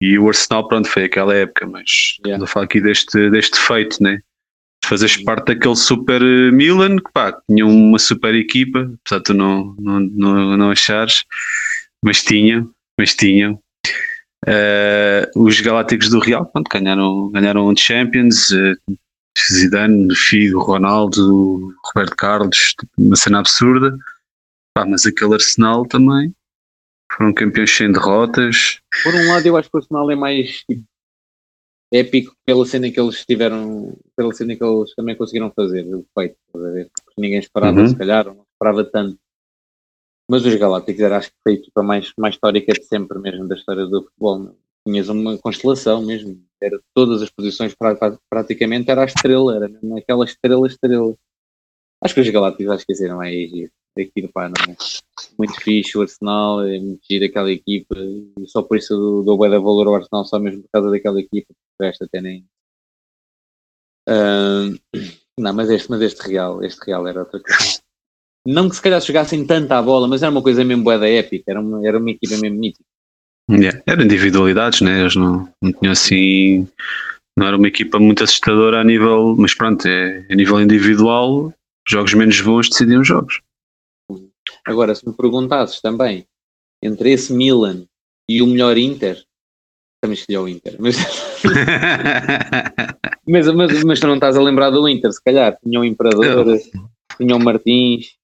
E o Arsenal, pronto, foi aquela época, mas Yeah. estamos a falar aqui deste, deste feito, né? De fazeres parte daquele super eh, Milan, que pá, tinha uma super equipa, apesar de tu não, não, não, não achares, mas tinham, mas tinham. Eh, os Galácticos do Real, pronto, ganharam, ganharam um Champions, eh, Zidane, Figo, Ronaldo, Roberto Carlos, tipo, uma cena absurda. Pá, mas aquele Arsenal também foram campeões sem derrotas. Por um lado, eu acho que o Arsenal é mais tipo, épico pela cena que eles tiveram, pela cena que eles também conseguiram fazer, o feito? Porque ninguém esperava, Uhum. se calhar, ou não esperava tanto. Mas os Galácticos era, acho que foi a equipa mais, mais histórica de sempre, mesmo da história do futebol. não? Tinhas uma constelação mesmo, era todas as posições, pra- pra- praticamente era a estrela, era mesmo aquela estrela, estrela. Acho que os Galácticos acho que esqueceram aí aquilo, pá, não é? Muito fixe o Arsenal, é muito giro aquela equipa, só por isso dou- dou de valor ao Arsenal, só mesmo por causa daquela equipa, o resto até nem. Ah, não, mas este, mas este Real, este Real era outra coisa. Não que se calhar jogassem tanto à bola, mas era uma coisa mesmo bué da épica, era uma, era uma equipa mesmo mítica. Yeah. Eram individualidades, né? Eles não, não tinham assim. Não era uma equipa muito assustadora a nível. Mas pronto, é, a nível individual, jogos menos bons decidiam jogos. Agora, se me perguntasses também entre esse Milan e o melhor Inter, também escolhi o Inter. Mas, mas, mas, mas tu não estás a lembrar do Inter, se calhar. Tinha o Imperador, tinha o Martins,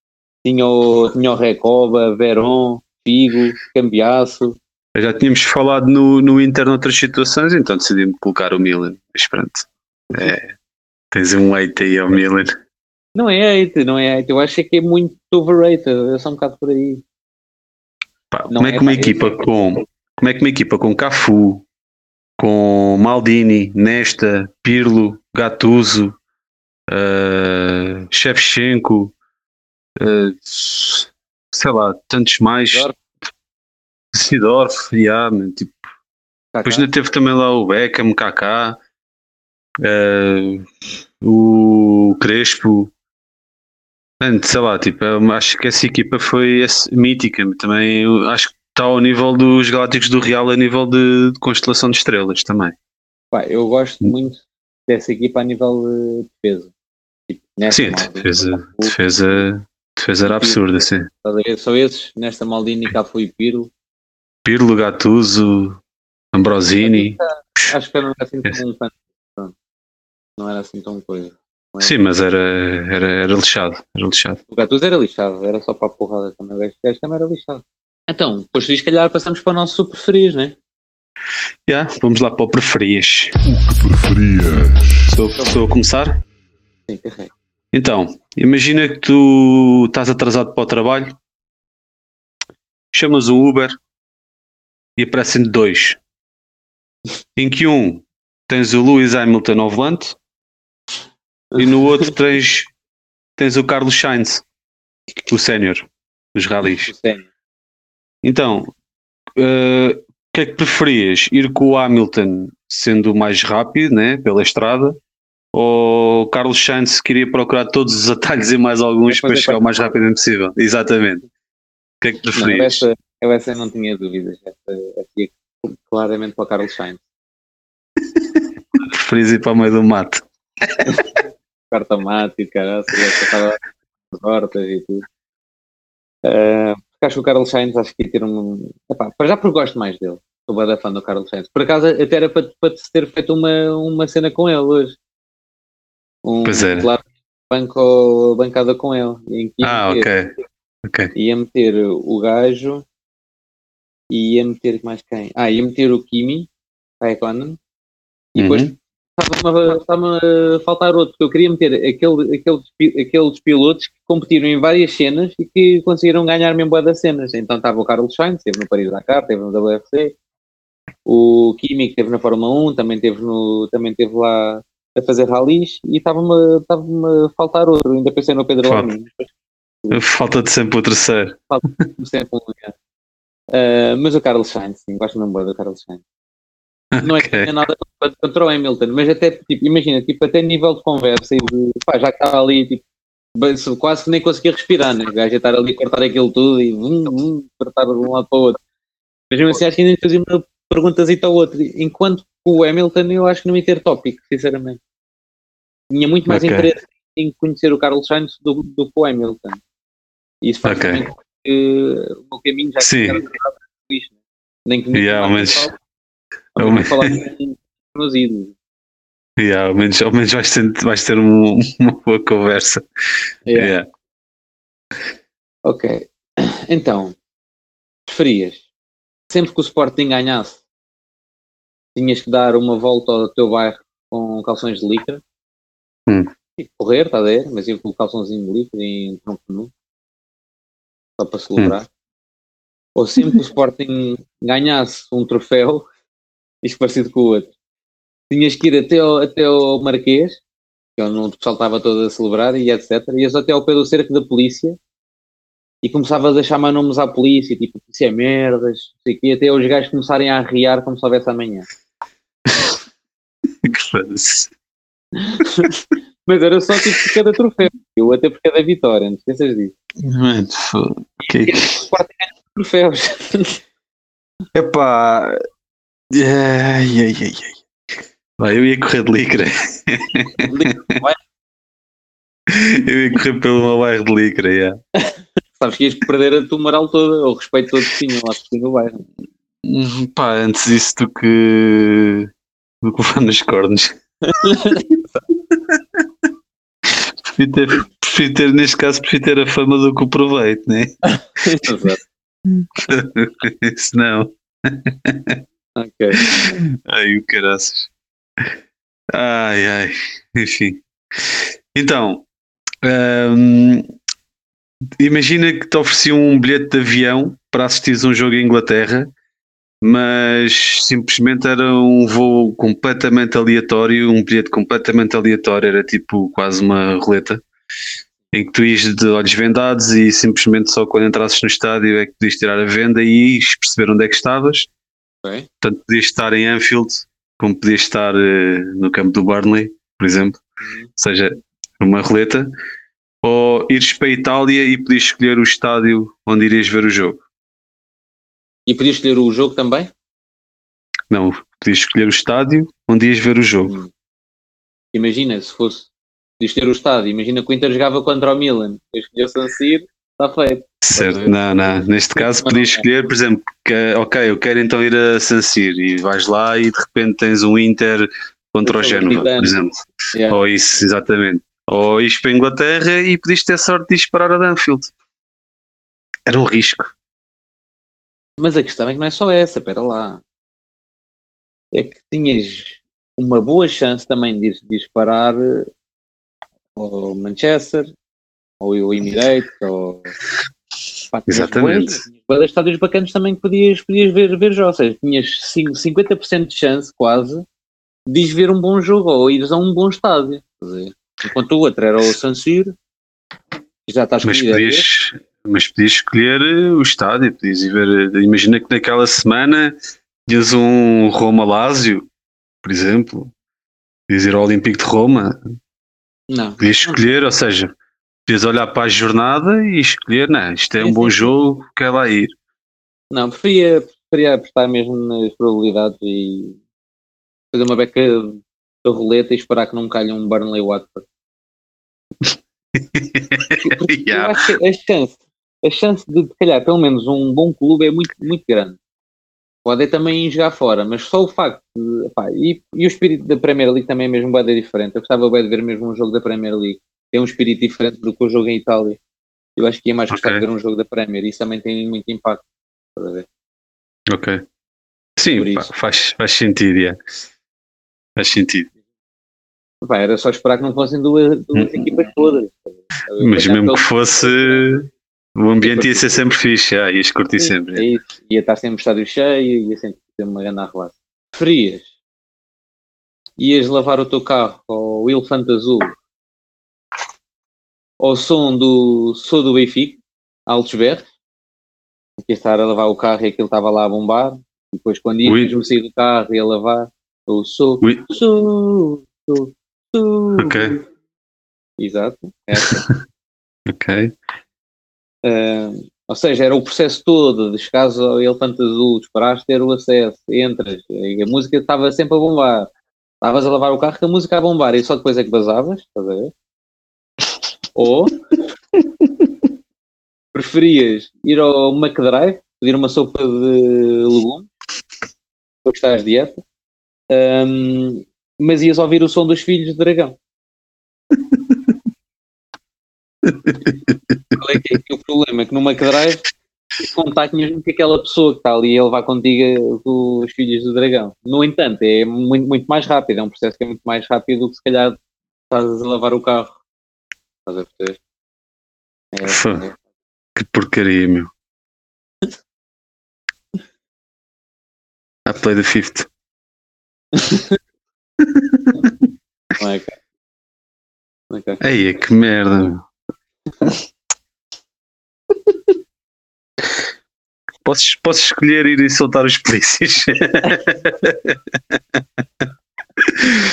tinha o, tinha o Recoba, Verón, Figo, Cambiaço. Já tínhamos falado no, no Inter noutras situações, então decidimos colocar o Milan. Mas pronto. É, tens um hate aí ao Milan. Não é hate, não é hate. Eu acho que é muito overrated. É só um bocado por aí. Pá, como é é que uma pá, equipa com. Como é que uma equipa com Cafu, com Maldini, Nesta, Pirlo, Gattuso, uh, Shevchenko, uh, sei lá, tantos mais. Dorf. Sidorf, yeah, tipo, depois ainda teve também lá o Beckham, Kaká, uh, o Crespo. Mano, sei lá, tipo, eu acho que essa equipa foi mítica. Também acho que está ao nível dos Galácticos do Real, a nível de, de constelação de estrelas também. Pá, eu gosto muito dessa equipa a nível de defesa. Tipo, Sim, Maldini, defesa, Cafu, defesa, defesa era absurda, sim. Só esses, nesta Maldini, Cafu e Pirlo. Pirlo, Gattuso, Ambrosini. Acho que era assim tão. Pronto. Não era assim tão coisa. É? Sim, mas era, era, era lixado, era lixado. O Gattuso era lixado, era só para a porrada também. O gajo- o também era lixado. Então, depois se calhar passamos para o nosso super preferido, né? Yeah, vamos lá para o preferias. O que preferias? Sou a começar? Sim, carrega. Então, imagina que tu estás atrasado para o trabalho, chamas um Uber e aparecem dois. Em que um tens o Lewis Hamilton ao volante e no outro tens, tens o Carlos Sainz, o sénior dos ralis. Então, eh, o que é que preferias? Ir com o Hamilton sendo o mais rápido, né, pela estrada, ou o Carlos Sainz queria procurar todos os atalhos e mais alguns para chegar o mais rapidamente possível? Exatamente. O que é que Não, preferias? essa, eu essa não tinha dúvidas. Essa, essa ia claramente para o Carlos Sainz. preferias ir para o meio do mato. Carta mate e caralho, estava as hortas e tudo. Uh, acho que o Carlos Sainz acho que ia ter um. Epá, para já porque gosto mais dele. Sou bem fã do Carlos Sainz. Por acaso até era para, para ter feito uma, uma cena com ele hoje. Um, Pois era. Claro, banco, bancada com ele. Ah, meter- ok. Ok. Ia meter o gajo e ia meter mais quem? Ah, ia meter o Kimi, a Econon, e depois Uhum. Estava-me a- faltar outro, porque eu queria meter aquele, aqueles, aqueles pilotos que competiram em várias cenas e que conseguiram ganhar mesmo das cenas. Então estava o Carlos Sainz, esteve no Paris Dakar, esteve no WRC, o Kimi que esteve na Fórmula 1, também esteve, no, também esteve lá a fazer ralis e estava-me estava a faltar outro. Ainda pensei no Pedro Falta. Falta-te sempre o terceiro. sempre um lugar. Ah, mas o Carlos Sainz, sim, gosto mesmo do Carlos Sainz. Não é que tenha nada contra- o Hamilton, mas até, tipo, imagina, tipo, até nível de conversa e de, pá, já que estava ali, tipo, quase que nem conseguia respirar, né? O gajo estar ali a cortar aquilo tudo e vum, vum, cortar de um lado para o outro. Mas mesmo assim, acho que ainda fazia uma perguntazita ao outro. Enquanto que o Hamilton, eu acho que não ia ter tópico, sinceramente. Tinha muito mais Ok. interesse em conhecer o Carlos Sainz do, do que o Hamilton. Isso faz Ok. também que o meu caminho já Sim. era tirado do lixo, né? Nem que me Yeah, menos falar com os meus ídolos. Yeah, ao, menos, ao menos vais ter, vais ter um- uma boa conversa. Yeah. Yeah. Ok. Então, preferias sempre que o Sporting ganhasse, tinhas que dar uma volta ao teu bairro com calções de licra Hum. e correr, está a ver? Mas eu com o calçãozinho de licra e em tronco nu só para celebrar. Ou sempre que o Sporting ganhasse um troféu, isto parecido com o outro, tinhas que ir até ao, até ao Marquês, que é onde o pessoal estava todo a celebrar e etc. Ias até ao pé do cerco da polícia e começavas a chamar nomes à polícia, tipo, polícia é merdas, não sei até os gajos começarem a arriar como se houvesse amanhã. Mas era só tipo por cada troféu, eu até por cada vitória, não esqueças disso. Mano, foda E o Sporting ganha troféus. Epá. Ai, ai, ai, ai. Vai, eu ia correr de licra. Eu ia correr pelo meu bairro de licra, yeah. Sabes que ias perder a tua moral toda, o respeito todo que tinham lá do bairro. Hum, Pá, antes disso do que. do que levar nos cornos. prefiro, ter, prefiro ter, neste caso, prefiro ter a fama do que o proveito, né? Exato. Isso não. ok. Ai, o caraças. Ai, ai. Enfim. Então, hum, imagina que te ofereciam um bilhete de avião para assistires a um jogo em Inglaterra, mas simplesmente era um voo completamente aleatório, um bilhete completamente aleatório, era tipo quase uma roleta, em que tu ias de olhos vendados e simplesmente só quando entrasses no estádio é que podias tirar a venda e ias perceber onde é que estavas. Ok. Portanto, podias estar em Anfield, como podias estar eh, no campo do Burnley, por exemplo, Uhum. ou seja, uma roleta, ou ires para a Itália e podias escolher o estádio onde irias ver o jogo. E podias escolher o jogo também? Não, podias escolher o estádio onde ias ver o jogo. Hum. Imagina, se fosse podias ter o estádio, imagina que o Inter jogava contra o Milan, eu escolhi o San Siro, está feito. Certo, não, não. Neste caso podias escolher, por exemplo, que, ok, eu quero então ir a San Siro e vais lá e de repente tens um Inter contra o Génova, por exemplo. Yeah. Ou isso, exatamente. Ou ires para a Inglaterra e podias ter sorte de disparar a Danfield. Era um risco. Mas a questão é que não é só essa, espera lá. É que tinhas uma boa chance também de de disparar eh, ao Manchester, ou o Emirates, ou... Pá, tinhas Exatamente. tinhas de estádios bacanas também que podias, podias ver, ver jogos. Ou seja, tinhas cin- 50% de chance, quase, de ver um bom jogo ou ires a um bom estádio. Enquanto o outro era o San Siro, já estás Mas podias, mas podias escolher eh, o estádio, podias ir ver. eh, Imagina que naquela semana ias um Roma-Lásio, por exemplo, podias ir ao Olímpico de Roma, Não. podias escolher, ou seja, podias olhar para a jornada e escolher, não, isto é Sim, um bom sim, jogo, quer lá ir. Não, preferia, preferia apostar mesmo nas probabilidades e fazer uma beca a roleta e esperar que não calhe um Burnley Watford. Yeah. Acho que a chance, a chance de, de calhar, pelo menos um bom clube é muito, muito grande. Pode também jogar fora, mas só o facto de, e, e o espírito da Premier League também é mesmo bem diferente. Eu gostava bem de ver mesmo um jogo da Premier League. Tem um espírito diferente do que o jogo em Itália. Eu acho que ia mais gostar Ok. de ver um jogo da Premier. Isso também tem muito impacto. Ok. Sim, pá, faz, faz sentido, yeah. Faz sentido. Pá, era só esperar que não fossem duas, duas Hum. equipas todas. Mas mesmo que fosse, o ambiente ia ser sempre fixe, yeah, ias curtir Sim, sempre. É isso. Ia estar sempre o estádio cheio, ia sempre ter uma grande arruaça. Preferias? Ias lavar o teu carro ao elefante azul ao som do som do Benfica, altos berros, que ia estar a lavar o carro e aquilo estava lá a bombar, e depois quando ia mesmo sair do carro e a lavar, o som, Ui. som, som, som. Ok. Exato. Essa. Ok. Ah, ou seja, era o processo todo de chegares ao Elefante Azul, esperaste ter o acesso, entras, e a música estava sempre a bombar. Estavas a lavar o carro com a música a bombar e só depois é que vazavas, estás a ver? Ou preferias ir ao McDrive, pedir uma sopa de legumes, para que estás dieta, ahm, mas ias ouvir o som dos filhos de dragão. Qual é que é, que o problema? Que no McDrive contacto mesmo com aquela pessoa que está ali a levar contigo os filhos do dragão. No entanto, é muito, muito mais rápido, é um processo que é muito mais rápido do que se calhar estás a lavar o carro. Estás a perceber? É, Fã. é. Que porcaria, meu. I play the fifth. Não é, é, cara? Ei, que merda, meu. Posso, posso escolher ir e soltar os polícias?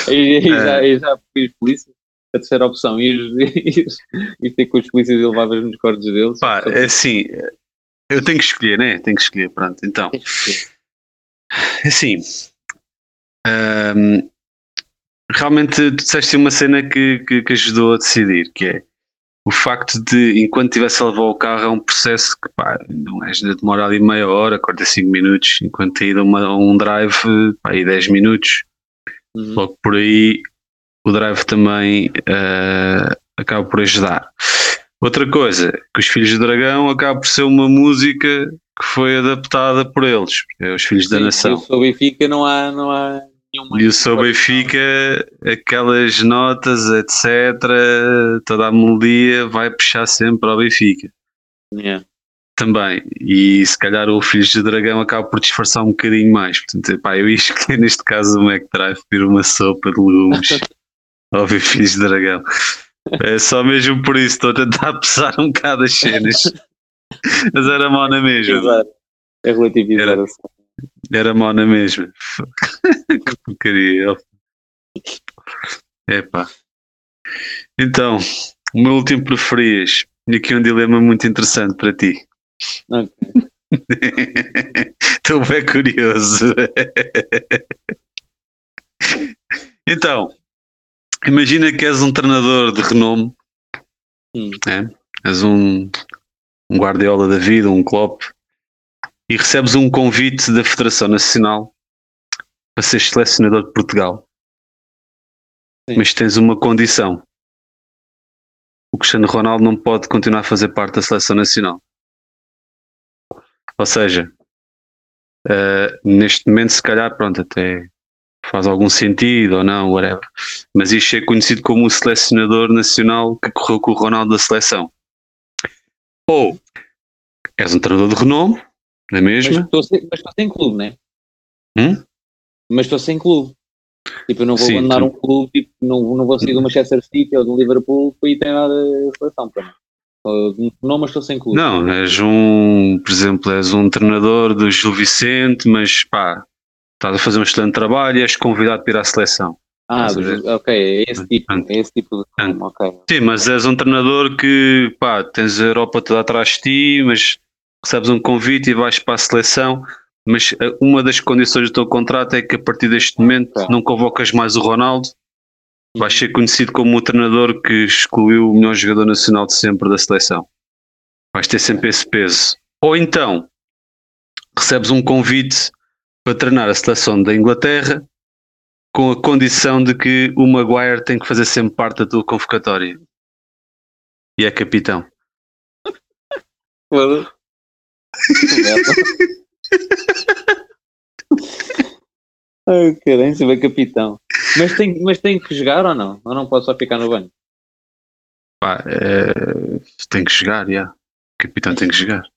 E, e já, É. e já fiz polícia. A terceira opção, ir, ir, ir ter com os polícias e levavas nos cordes deles. Pá, é assim, eu tenho que escolher, né? Tenho que escolher, pronto. Então, assim, hum, realmente tu disseste uma cena que, que, que ajudou a decidir, que é o facto de, enquanto estivesse a levar o carro, é um processo que, pá, não é, demora ali meia hora, 45 minutos, enquanto ida a uma- a um drive, pá, aí 10 minutos. Uhum. Logo por aí o drive também eh, acaba por ajudar. Outra coisa, que os Filhos do Dragão acaba por ser uma música que foi adaptada por eles, é os Filhos da Sim, Nação. Eu sou Benfica, não há, não há nenhuma. E o seu Benfica, aquelas notas, etc., toda a melodia vai puxar sempre ao Benfica. Yeah. Também, e se calhar o Filhos do Dragão acaba por disfarçar um bocadinho mais. Portanto, pá, eu ia escolher neste caso o McDrive pedir uma sopa de legumes ver Filhos do Dragão. É só mesmo por isso, estou a tentar pesar um bocado as cenas. Mas era mau na mesma. Exato. É relativizar Era. Era mau na mesma. que porcaria. Epá. Então, o meu último preferias. E aqui um dilema muito interessante para ti. Ok. Estou bem curioso. então, imagina que és um treinador de renome, Hum. é? és um, um guardiola da vida, um Klopp, e recebes um convite da Federação Nacional para ser selecionador de Portugal. Sim. Mas tens uma condição. O Cristiano Ronaldo não pode continuar a fazer parte da Seleção Nacional. Ou seja, eh, neste momento, se calhar, pronto, até faz algum sentido ou não, whatever. Mas isto é conhecido como o selecionador nacional que correu com o Ronaldo da seleção. Ou és um treinador de renome, não é Mas mesmo? estou sem, mas estou sem clube, né? Hum? Mas estou sem clube. Tipo, eu não vou Sim, abandonar tu- um clube, tipo, não, não vou sair do Manchester City ou do Liverpool para ir treinar a seleção. Para mim. Não, mas estou sem clube. Não, és um, por exemplo, és um treinador do Gil Vicente, mas pá, estás a fazer um excelente trabalho e és convidado para ir à seleção. Ah, ok, é esse tipo, é esse tipo de Pronto. ok. Sim, mas és um treinador que pá, tens a Europa toda atrás de ti, mas recebes um convite e vais para a seleção. Mas eh, uma das condições do teu contrato é que a partir deste momento Ok. não convocas mais o Ronaldo vais ser conhecido como o treinador que excluiu o melhor jogador nacional de sempre da seleção. Vais ter sempre esse peso. Ou então, recebes um convite para treinar a seleção da Inglaterra com a condição de que o Maguire tem que fazer sempre parte da tua convocatória. E é capitão. Foda-se. Ai, caralho, você vai capitão. Mas tem, mas tem que jogar ou não? Ou não pode só ficar no banco? Pá, é, tem que jogar, já. Capitão tem que jogar.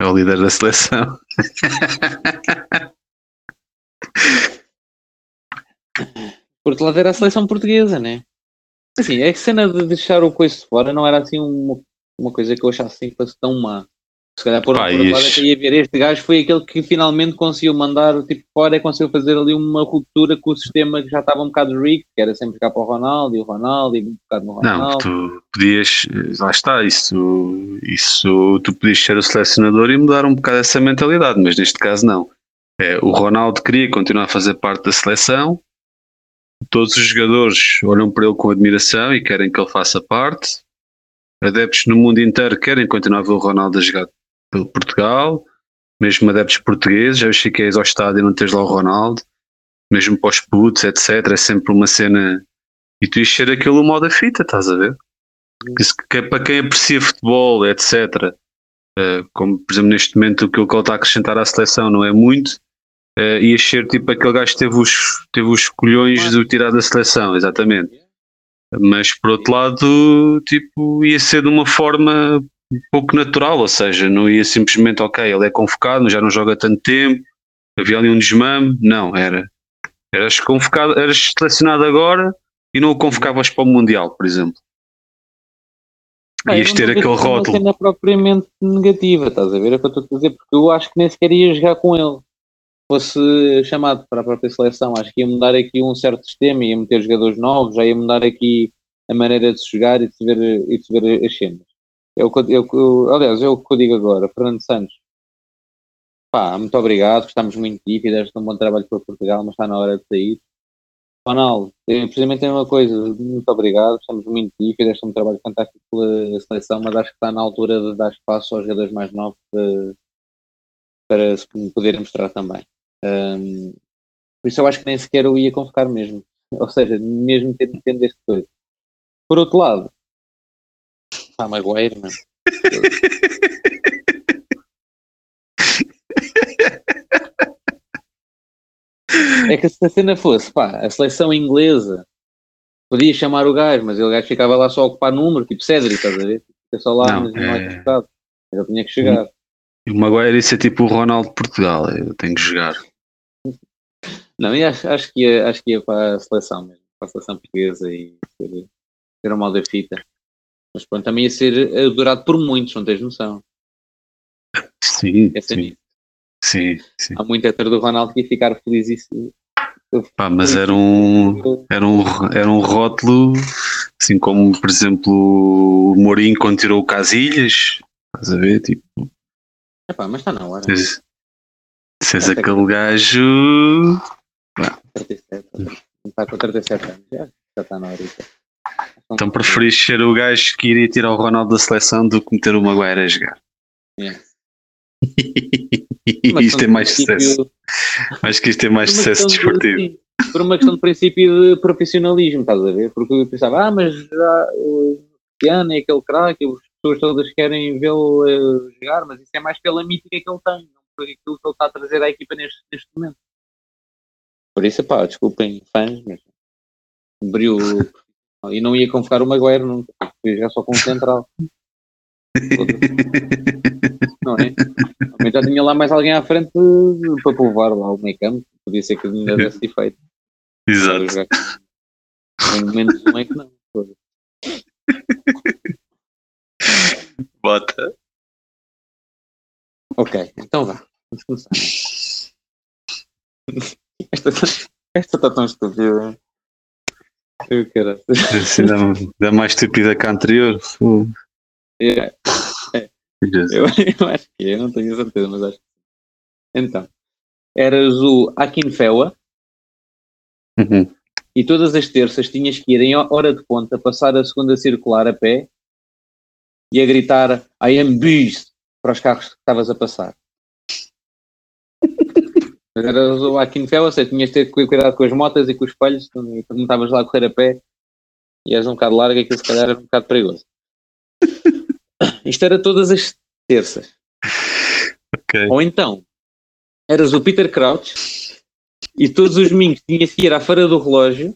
É o líder da seleção. Por lado era a seleção portuguesa, né? Assim, que cena de deixar o coice fora não era assim uma, uma coisa que eu achasse assim fosse tão má. Se calhar por, este- até ia ver este gajo foi aquele que finalmente conseguiu mandar tipo fora e conseguiu fazer ali uma ruptura com o sistema que já estava um bocado rico, que era sempre jogar para o Ronaldo e o Ronaldo e um bocado no Não, Ronaldo. tu podias, lá está, isso, isso tu podias ser o selecionador e mudar um bocado essa mentalidade, mas neste caso não. É, o Ronaldo queria continuar a fazer parte da seleção, todos os jogadores olham para ele com admiração e querem que ele faça parte, adeptos no mundo inteiro querem continuar a ver o Ronaldo a jogar pelo Portugal, mesmo adeptos portugueses, já que és ao estádio e não tens lá o Ronaldo, mesmo para os putos, etc. É sempre uma cena e tu ser aquele modo da fita, estás a ver? Que, é para quem aprecia futebol, etc. eh, como por exemplo neste momento o que ele está a acrescentar à seleção não é muito, uh, ias ser tipo aquele gajo que teve os, teve os colhões de o tirar da seleção, exatamente. Mas por outro lado, tipo, ia ser de uma forma pouco natural, ou seja, não ia simplesmente, ok, ele é convocado, já não joga tanto tempo, havia ali um desmame, não, era. Eras convocado, eras selecionado agora e não o convocavas para o Mundial, por exemplo. Ah, Ias não ter aquele uma rótulo. cena propriamente negativa, estás a ver? É o que eu estou a dizer, porque eu acho que nem sequer ia jogar com ele. Fosse chamado para a própria seleção, acho que ia mudar aqui um certo sistema, ia meter jogadores novos, já ia mudar aqui a maneira de se jogar e de se ver, e de se ver as cenas. O eu, o que eu- aliás, o que eu digo agora, Fernando Santos. Pá, muito obrigado, estamos muito de ti, fizeste um bom trabalho para Portugal, mas está na hora de sair. Ronaldo, é precisamente a mesma coisa, muito obrigado, estamos muito de ti, fizeste um trabalho fantástico pela seleção, mas acho que está na altura de dar espaço aos jogadores mais novos para, para se poderem mostrar também. Hum, por isso eu acho que nem sequer eu ia convocar mesmo. Ou seja, mesmo tendo, tendo este coisa. Por outro lado, pá, Maguire, mano. É que se a cena fosse, pá, a seleção inglesa podia chamar o gajo, mas o gajo ficava lá só a ocupar número, tipo Cédric, estás a ver? Fica só lá, Não, mas não é é- convocado. Ele tinha que chegar. E o Maguire isso é tipo o Ronaldo de Portugal, eu tenho que jogar. Não, e acho, acho, que ia, acho que ia para a seleção mesmo, para a seleção portuguesa e ser, ser o mal da fita. Mas pronto, também ia ser adorado por muitos, não tens noção. Sim, Essa é sim, sim, sim. Há muito hétero do Ronaldo que ia ficar feliz e Pá, mas era um, era um, era um rótulo, assim como, por exemplo, o Mourinho quando tirou o Casilhas, estás a ver? Tipo, Epá, mas está na hora. se és Até aquele gajo. 37, está com 37 anos, já, já está na hora. Então preferis ser o gajo que iria tirar o Ronaldo da seleção do que meter o Maguire a jogar. Yeah. E isto tem mais sucesso. Acho que isto tem mais Por uma sucesso de- desportivo. sim, Por uma questão de princípio de profissionalismo, estás a ver? Porque eu pensava, ah, mas já o Cristiano é aquele craque, as pessoas todas querem vê-lo eh, jogar, mas isso é mais pela mítica que ele tem, não por aquilo que ele está a trazer à equipa neste, neste momento. Por isso, pá, desculpem, fãs, mas brilho e não ia convocar o Maguire nunca, ia jogar só com o central. Não é? Mas já tinha lá mais alguém à frente para levar lá o meio campo. Podia ser que ainda desse efeito. Exato. Em menos um é que não. Bota. Ok, então vá. Vamos começar. Esta, esta está tão estúpida. Eu quero. Assim, dá, dá mais estúpida que a anterior. Fogo. É, eu, eu acho que é, não tenho certeza, mas acho que. Então, eras o Akinfewa Uhum. e todas as terças tinhas que ir em hora de ponta, passar a segunda circular a pé e a gritar I am beast para os carros que estavas a passar. Era o Aquinfel, ou seja, tinhas de ter cuidado com as motas e com os espelhos, quando estavas lá a correr a pé e és um bocado largo, aquilo se calhar era um bocado perigoso. Isto era todas as terças. Ok. Ou então, eras o Peter Crouch e todos os domingos tinhas que ir à feira do relógio,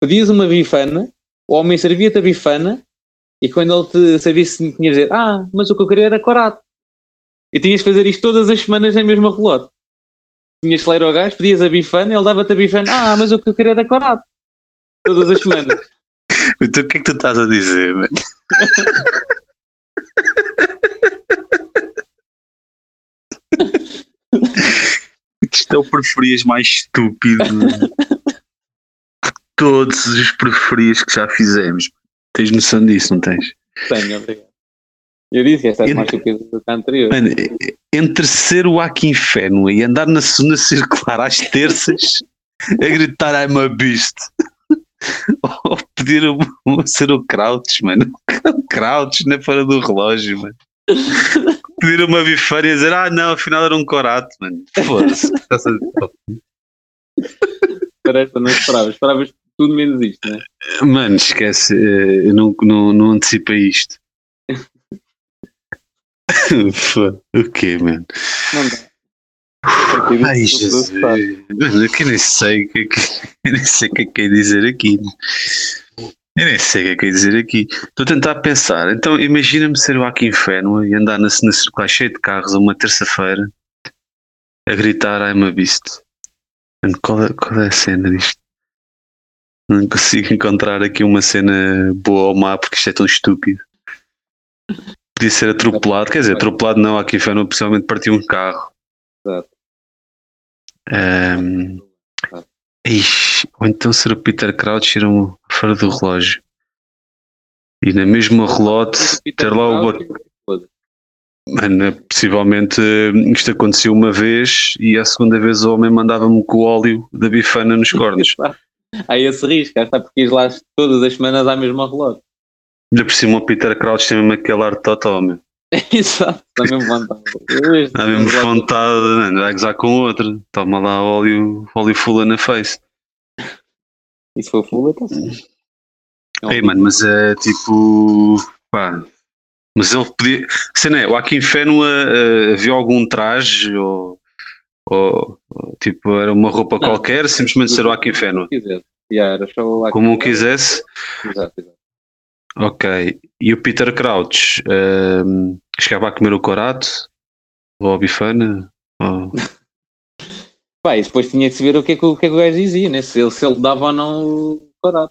pedias uma bifana, o homem servia-te a bifana e quando ele te servisse tinhas de dizer ah, mas o que eu queria era corado. E tinhas de fazer isto todas as semanas na mesma relógio. Tinhas que ler ao gajo, pedias a bifana, ele dava-te a bifana, ah, mas o que eu queria era corado. Todas as semanas. Então o que é que tu estás a dizer, mano? Isto é o preferias mais estúpido de todos os preferias que já fizemos. Tens noção disso, não tens? Tenho, obrigado. Eu disse que esta é mais estúpida do que a anterior. Mano, entre ser o Aquinfénua e andar na segunda circular às terças a gritar I'm a beast ou pedir a, ser o Crouch, mano. O Crouch na fora do relógio, mano. Pedir uma bifana e dizer ah não, afinal era um corato, mano. Foda-se. Para esta não esperavas. Esperavas tudo menos isto, não é? Mano, esquece, eh, eu não, não, não antecipei isto. O quê, mano? Não dá. Ai, Estou Jesus. Mano, eu que nem sei o que é que, nem sei que é que é dizer aqui. Eu nem sei o que é que é dizer aqui. Estou a tentar pensar. Então, imagina-me ser o Aquinfénua e andar na, na circular cheio de carros a uma terça-feira a gritar I'm a beast. Mano, qual é, qual é a cena disto? Não consigo encontrar aqui uma cena boa ou má porque isto é tão estúpido. Podia ser atropelado, quer dizer, atropelado não, Aquinfénua possivelmente partiu um carro. Exato. Ahm, ixi, ou então ser o Peter Crouch ir fora do relógio e na mesma relote ter lá o bot- Mano, é, possivelmente eh, isto aconteceu uma vez e a segunda vez o homem mandava-me com o óleo da bifana nos cornos. Há esse risco, está porque lá todas as semanas à mesma relógio. Ainda por cima o Peter Crouch tem mesmo aquele ar de totó, meu. Exato, está mesmo vontade. Dá mesmo vontade, mano, vai gozar com outro. Toma lá óleo, óleo fula na face. E se for full, então sim. É um Ei, mano, mas é tipo. Pá. Mas ele podia. Se não é, o Aquinfénua uh, havia algum traje ou, ou, tipo era uma roupa Não. qualquer, simplesmente ser o Aquinfénua. quiser. Yeah, era só o Como um quisesse. Exato, exato. Ok. E o Peter Crouch ehm, chegava a comer o corato? Ou a bifana? Ou... Pá, e depois tinha que se ver o que é que, o que, é que o gajo dizia, né? se, ele, se ele dava ou não o corado.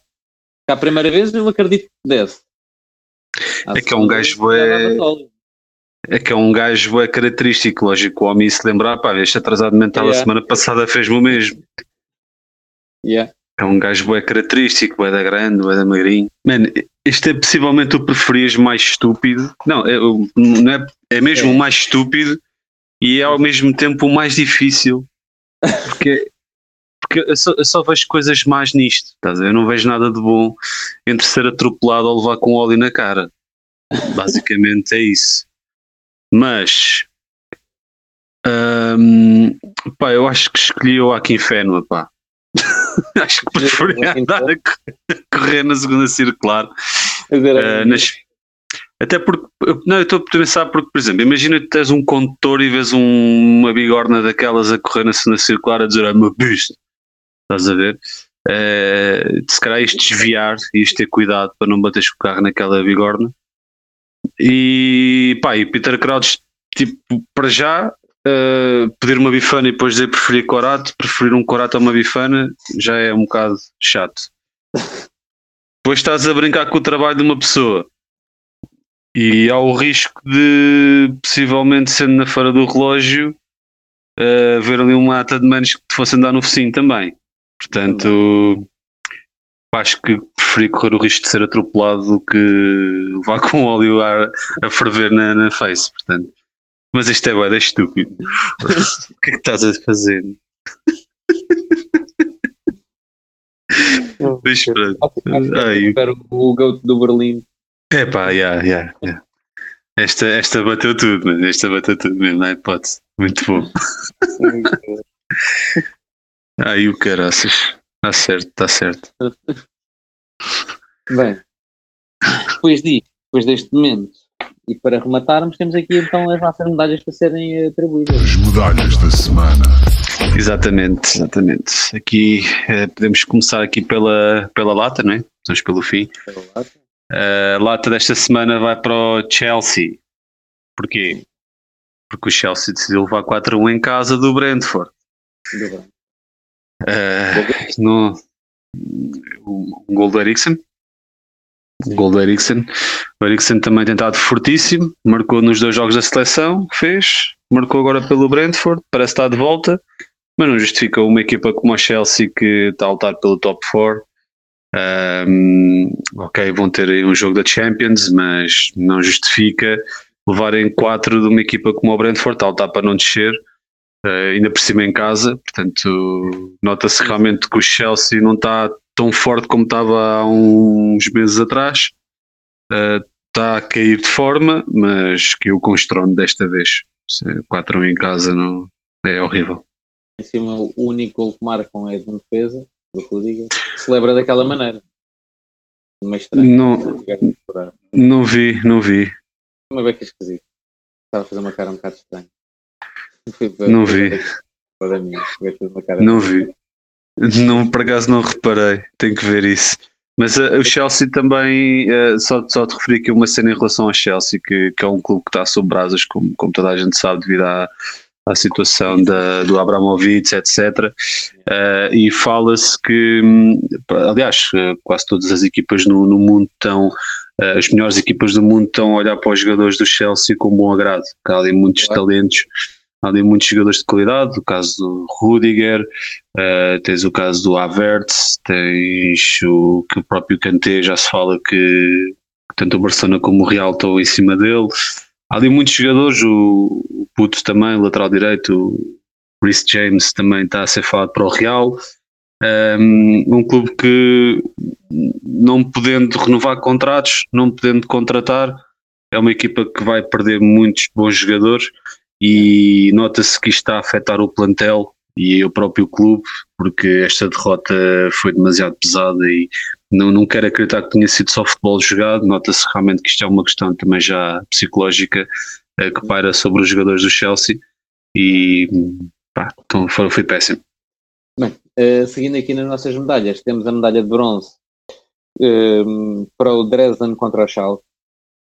À primeira vez eu acredito que desse. À É que é um gajo bué- óleo. É que é um gajo é característico, lógico. O homem se lembrar, pá, este atrasado mental a Yeah. semana passada fez-me o mesmo. Yeah. É um gajo bué característico, bué da grande, bué da magrinho. Mano, este é possivelmente o preferias mais estúpido. Não, é, não é, é mesmo É. o mais estúpido e é ao mesmo tempo o mais difícil. Porque, porque eu, só, eu só vejo coisas más nisto. Estás? Eu não vejo nada de bom entre ser atropelado ou levar com óleo na cara. Basicamente é isso. Mas hum, pá, eu acho que escolhi o Aquinfénua, pá. acho que preferia andar a co- a correr na segunda circular. Eh, nas- Até porque, não, eu estou a pensar porque, por exemplo, imagina que tens um condutor e vês um- uma bigorna daquelas a correr na segunda circular a dizer, ah, meu bicho, estás a ver? Eh, se calhar isto desviar e isto ter cuidado para não bateres o carro naquela bigorna. E pá, e Peter Crouch, tipo, para já, eh, pedir uma bifana e depois dizer preferir corato, preferir um corato a uma bifana, já é um bocado chato. Depois estás a brincar com o trabalho de uma pessoa e há o risco de, possivelmente sendo na feira do relógio, eh, ver ali uma ata de manos que te fosse andar no focinho também. Portanto, acho que preferi correr o risco de ser atropelado do que levar com óleo a, a ferver na, na face. Portanto. Mas isto é bué da estúpido. o que é que estás a fazer? Mas pronto. Ai, o GOAT do Berlim. É pá, yeah, yeah, yeah. Esta, esta bateu tudo, mas esta bateu tudo mesmo, é hipótese. Muito bom. Ai, o caraças. Está certo, está certo. Bem, depois disto, depois deste momento, e para rematarmos, temos aqui então as nossas medalhas para serem atribuídas. As medalhas da semana. Exatamente, exatamente. Aqui eh, podemos começar aqui pela, pela lata, não é? Estamos pelo fim. A lata desta semana vai para o Chelsea. Porquê? Porque o Chelsea decidiu levar 4-1 em casa do Brentford. Uh, no, um gol do Eriksen. Gol do Eriksen. O Eriksen também tem estado fortíssimo. Marcou nos dois jogos da seleção. Fez. Marcou agora pelo Brentford. Parece estar de volta. Mas não justifica uma equipa como a Chelsea que está a lutar pelo top 4. Um, ok, vão ter aí um jogo da Champions, mas não justifica levarem 4 de uma equipa como o Brentford, a lutar para não descer uh, ainda por cima em casa, portanto nota-se realmente que o Chelsea não está tão forte como estava há uns meses atrás, uh, está a cair de forma, mas que o constrói desta vez. 4 em casa não, é horrível. Em cima, o único gol que marcam é de uma defesa do Rudiger, celebra daquela maneira. Meio estranho. Não, não vi, não vi. Uma vez que esquisito. Estava a fazer uma cara um bocado estranha. Não vi. Não vi. Não, por acaso não reparei. Tenho que ver isso. Mas uh, o Chelsea também, uh, só, só te referi aqui uma cena em relação ao Chelsea, que, que é um clube que está sob brasas, como, como toda a gente sabe, devido à, à situação da, do Abramovich, etc. Uh, e fala-se que, hum, aliás, quase todas as equipas no, no mundo estão, as melhores equipas do mundo estão a olhar para os jogadores do Chelsea com bom agrado, há ali muitos talentos há ali muitos jogadores de qualidade, o caso do Rudiger, uh, tens o caso do Havertz, tens o que o próprio Kanté já se fala que tanto o Barcelona como o Real estão em cima dele. Há ali muitos jogadores, o, o Puto também, lateral direito, o Chris James também está a ser falado para o Real. Um, um clube que não podendo renovar contratos, não podendo contratar, é uma equipa que vai perder muitos bons jogadores e nota-se que isto está a afetar o plantel e o próprio clube, porque esta derrota foi demasiado pesada e não, não quero acreditar que tenha sido só futebol jogado, nota-se realmente que isto é uma questão também já psicológica eh, que paira sobre os jogadores do Chelsea e pá, então foi, foi péssimo. Bem, uh, seguindo aqui nas nossas medalhas, temos a medalha de bronze uh, para o Dresden contra o Schalke,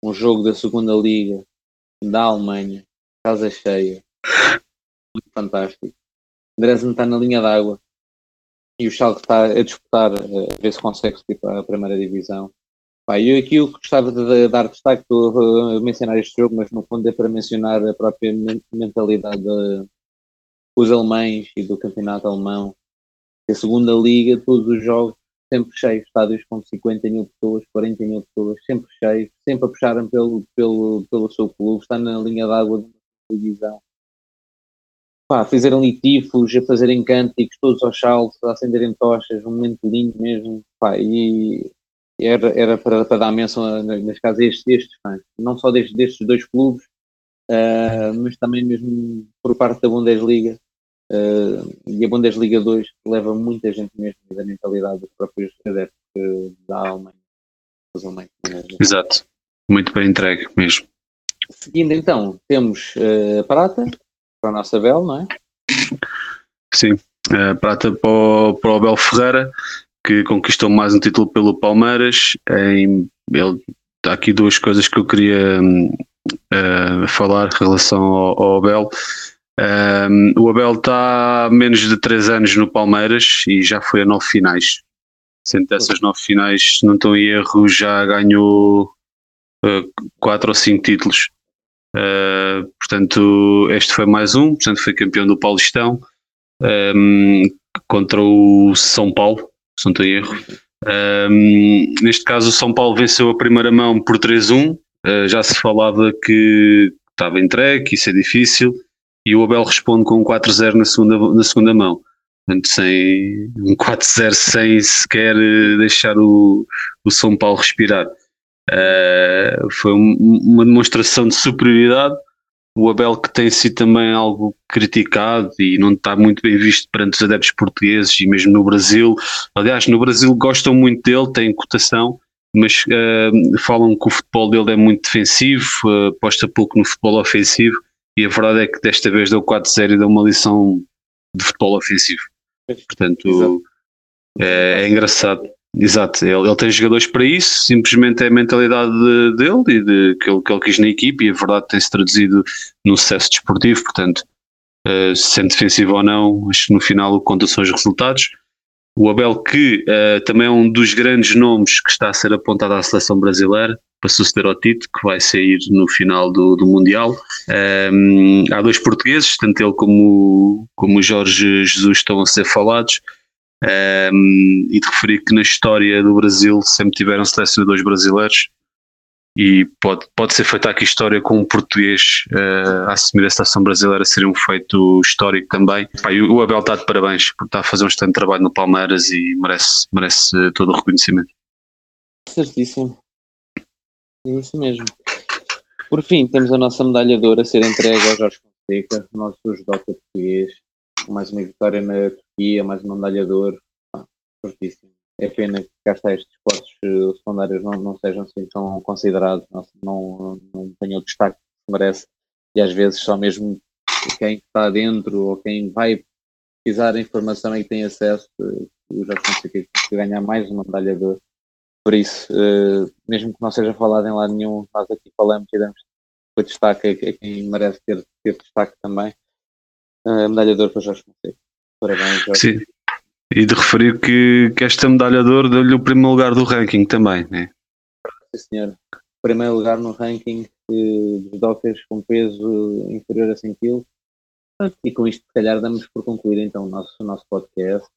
um jogo da segunda liga da Alemanha, casa cheia, muito fantástico. Dresden está na linha d'água e o Schalke está a disputar a ver se consegue subir para a primeira divisão. Pá, eu aqui eu gostava de dar destaque, estou a mencionar este jogo, mas no fundo é para mencionar a própria mentalidade dos alemães e do campeonato alemão. A segunda liga, todos os jogos sempre cheios, estádios com 50 mil pessoas, 40 mil pessoas, sempre cheios, sempre a puxarem pelo, pelo, pelo seu clube, está na linha d'água televisão. Pá, fizeram ali tifos, a fazerem cânticos, todos aos saltos, a acenderem tochas, um momento lindo mesmo. Pá, e era, era para, para dar menção, nas casas, a estes, estes fãs. Não só destes, destes dois clubes, uh, mas também mesmo por parte da Bundesliga. Uh, e a Bundesliga 2 leva muita gente mesmo da mentalidade dos próprios adeptos da Alemanha. Exato, muito bem entregue mesmo. Seguindo então, temos uh, prata para a nossa Bel, não é? Sim, uh, prata para o, para o Abel Ferreira, que conquistou mais um título pelo Palmeiras. Em, ele, há aqui duas coisas que eu queria uh, falar em relação ao, ao Abel. Um, o Abel está há menos de 3 anos no Palmeiras e já foi a nove finais. Sendo dessas nove finais, se não estou em erro, já ganhou quatro ou cinco títulos. Uh, portanto, este foi mais um, portanto, foi campeão do Paulistão um, contra o São Paulo, se não em erro. Um, neste caso, o São Paulo venceu a primeira mão por 3-1. Uh, ah, já se falava que estava entregue, que isso é difícil, e o Abel responde com 4-0 na segunda, na segunda mão. Portanto, sem um 4-0 sem sequer eh, deixar o, o São Paulo respirar. Uh, foi um, uma demonstração de superioridade. O Abel, que tem sido também algo criticado e não está muito bem visto perante os adeptos portugueses e mesmo no Brasil. Aliás, no Brasil gostam muito dele, tem cotação, mas uh, falam que o futebol dele é muito defensivo, uh, aposta pouco no futebol ofensivo. E a verdade é que desta vez deu 4-0 e deu uma lição de futebol ofensivo. Portanto, é, é, engraçado. Exato, ele, ele, tem jogadores para isso, simplesmente é a mentalidade de, dele e de, que, ele, que ele quis na equipe, e a verdade tem-se traduzido no sucesso desportivo. Portanto, uh, sendo defensivo ou não, acho que no final o que conta são os resultados. O Abel, que uh, também é um dos grandes nomes que está a ser apontado à seleção brasileira, para suceder ao Tito, que vai sair no final do, do Mundial. Um, há dois portugueses, tanto ele como, como o Jorge Jesus estão a ser falados. Um, e de referir que na história do Brasil sempre tiveram selecionadores brasileiros e pode, pode ser feita aqui história com um português uh, a assumir a seleção brasileira seria um feito histórico também. Pá, o Abel está de parabéns por estar a fazer um excelente trabalho no Palmeiras e merece, merece todo o reconhecimento. Certíssimo. É isso mesmo. Por fim, temos a nossa medalha de ouro a ser entregue ao Jorge Fonseca, nosso judoca português. Mais uma vitória na Turquia, mais uma medalha de ouro. Ah, fortíssimo. É pena que cá está estes esportes eh, secundários não, não sejam assim tão considerados, não, não, tenham o destaque que merece. E às vezes só mesmo quem está dentro ou quem vai pesquisar a informação e tem acesso, eh, o Jorge Fonseca ganhar mais uma medalha de ouro por isso, uh, mesmo que não seja falado em lado nenhum, nós aqui falamos e damos o destaque a, quem merece ter, ter destaque também. Uh, a medalha de ouro para Jorge Fonseca. Parabéns, Jorge. Sim. E de referir que, que esta medalha de ouro deu-lhe o primeiro lugar do ranking também, né? Sim, senhor. Primeiro lugar no ranking de judocas com peso inferior a 100 kg. E com isto, se calhar, damos por concluído então o nosso, o nosso podcast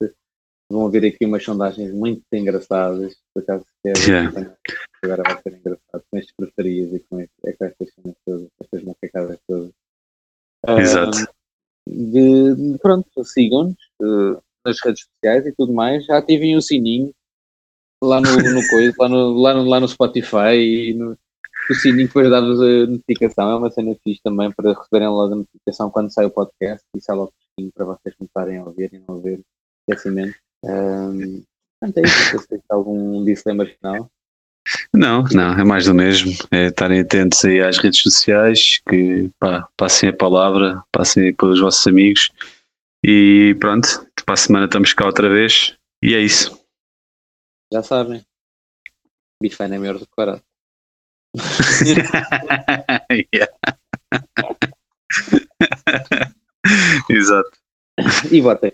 vão haver aqui umas sondagens muito engraçadas, por acaso yeah. agora vai ser engraçado com estes preferias e com, é com estas cenas todas, estas macacadas todas. Exato. Um, de, pronto, sigam-nos uh, nas redes sociais e tudo mais, ativem o sininho lá no, no coisa, lá no, lá no, lá no Spotify e no, o sininho depois dá-vos a notificação, é uma cena fixe também para receberem logo a notificação quando sai o podcast e sai logo o sininho para vocês começarem a ouvir e não ver esquecimento. Um, é isso. Se algum disclaimer final. Não, não, é mais do mesmo. É estarem atentos aí às redes sociais, que pá, passem a palavra, passem aí pelos vossos amigos e pronto, para a semana estamos cá outra vez e é isso. Já sabem. Bitcoin é melhor do que barato. Exato. E bota.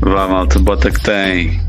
Vá malta, bota que tem.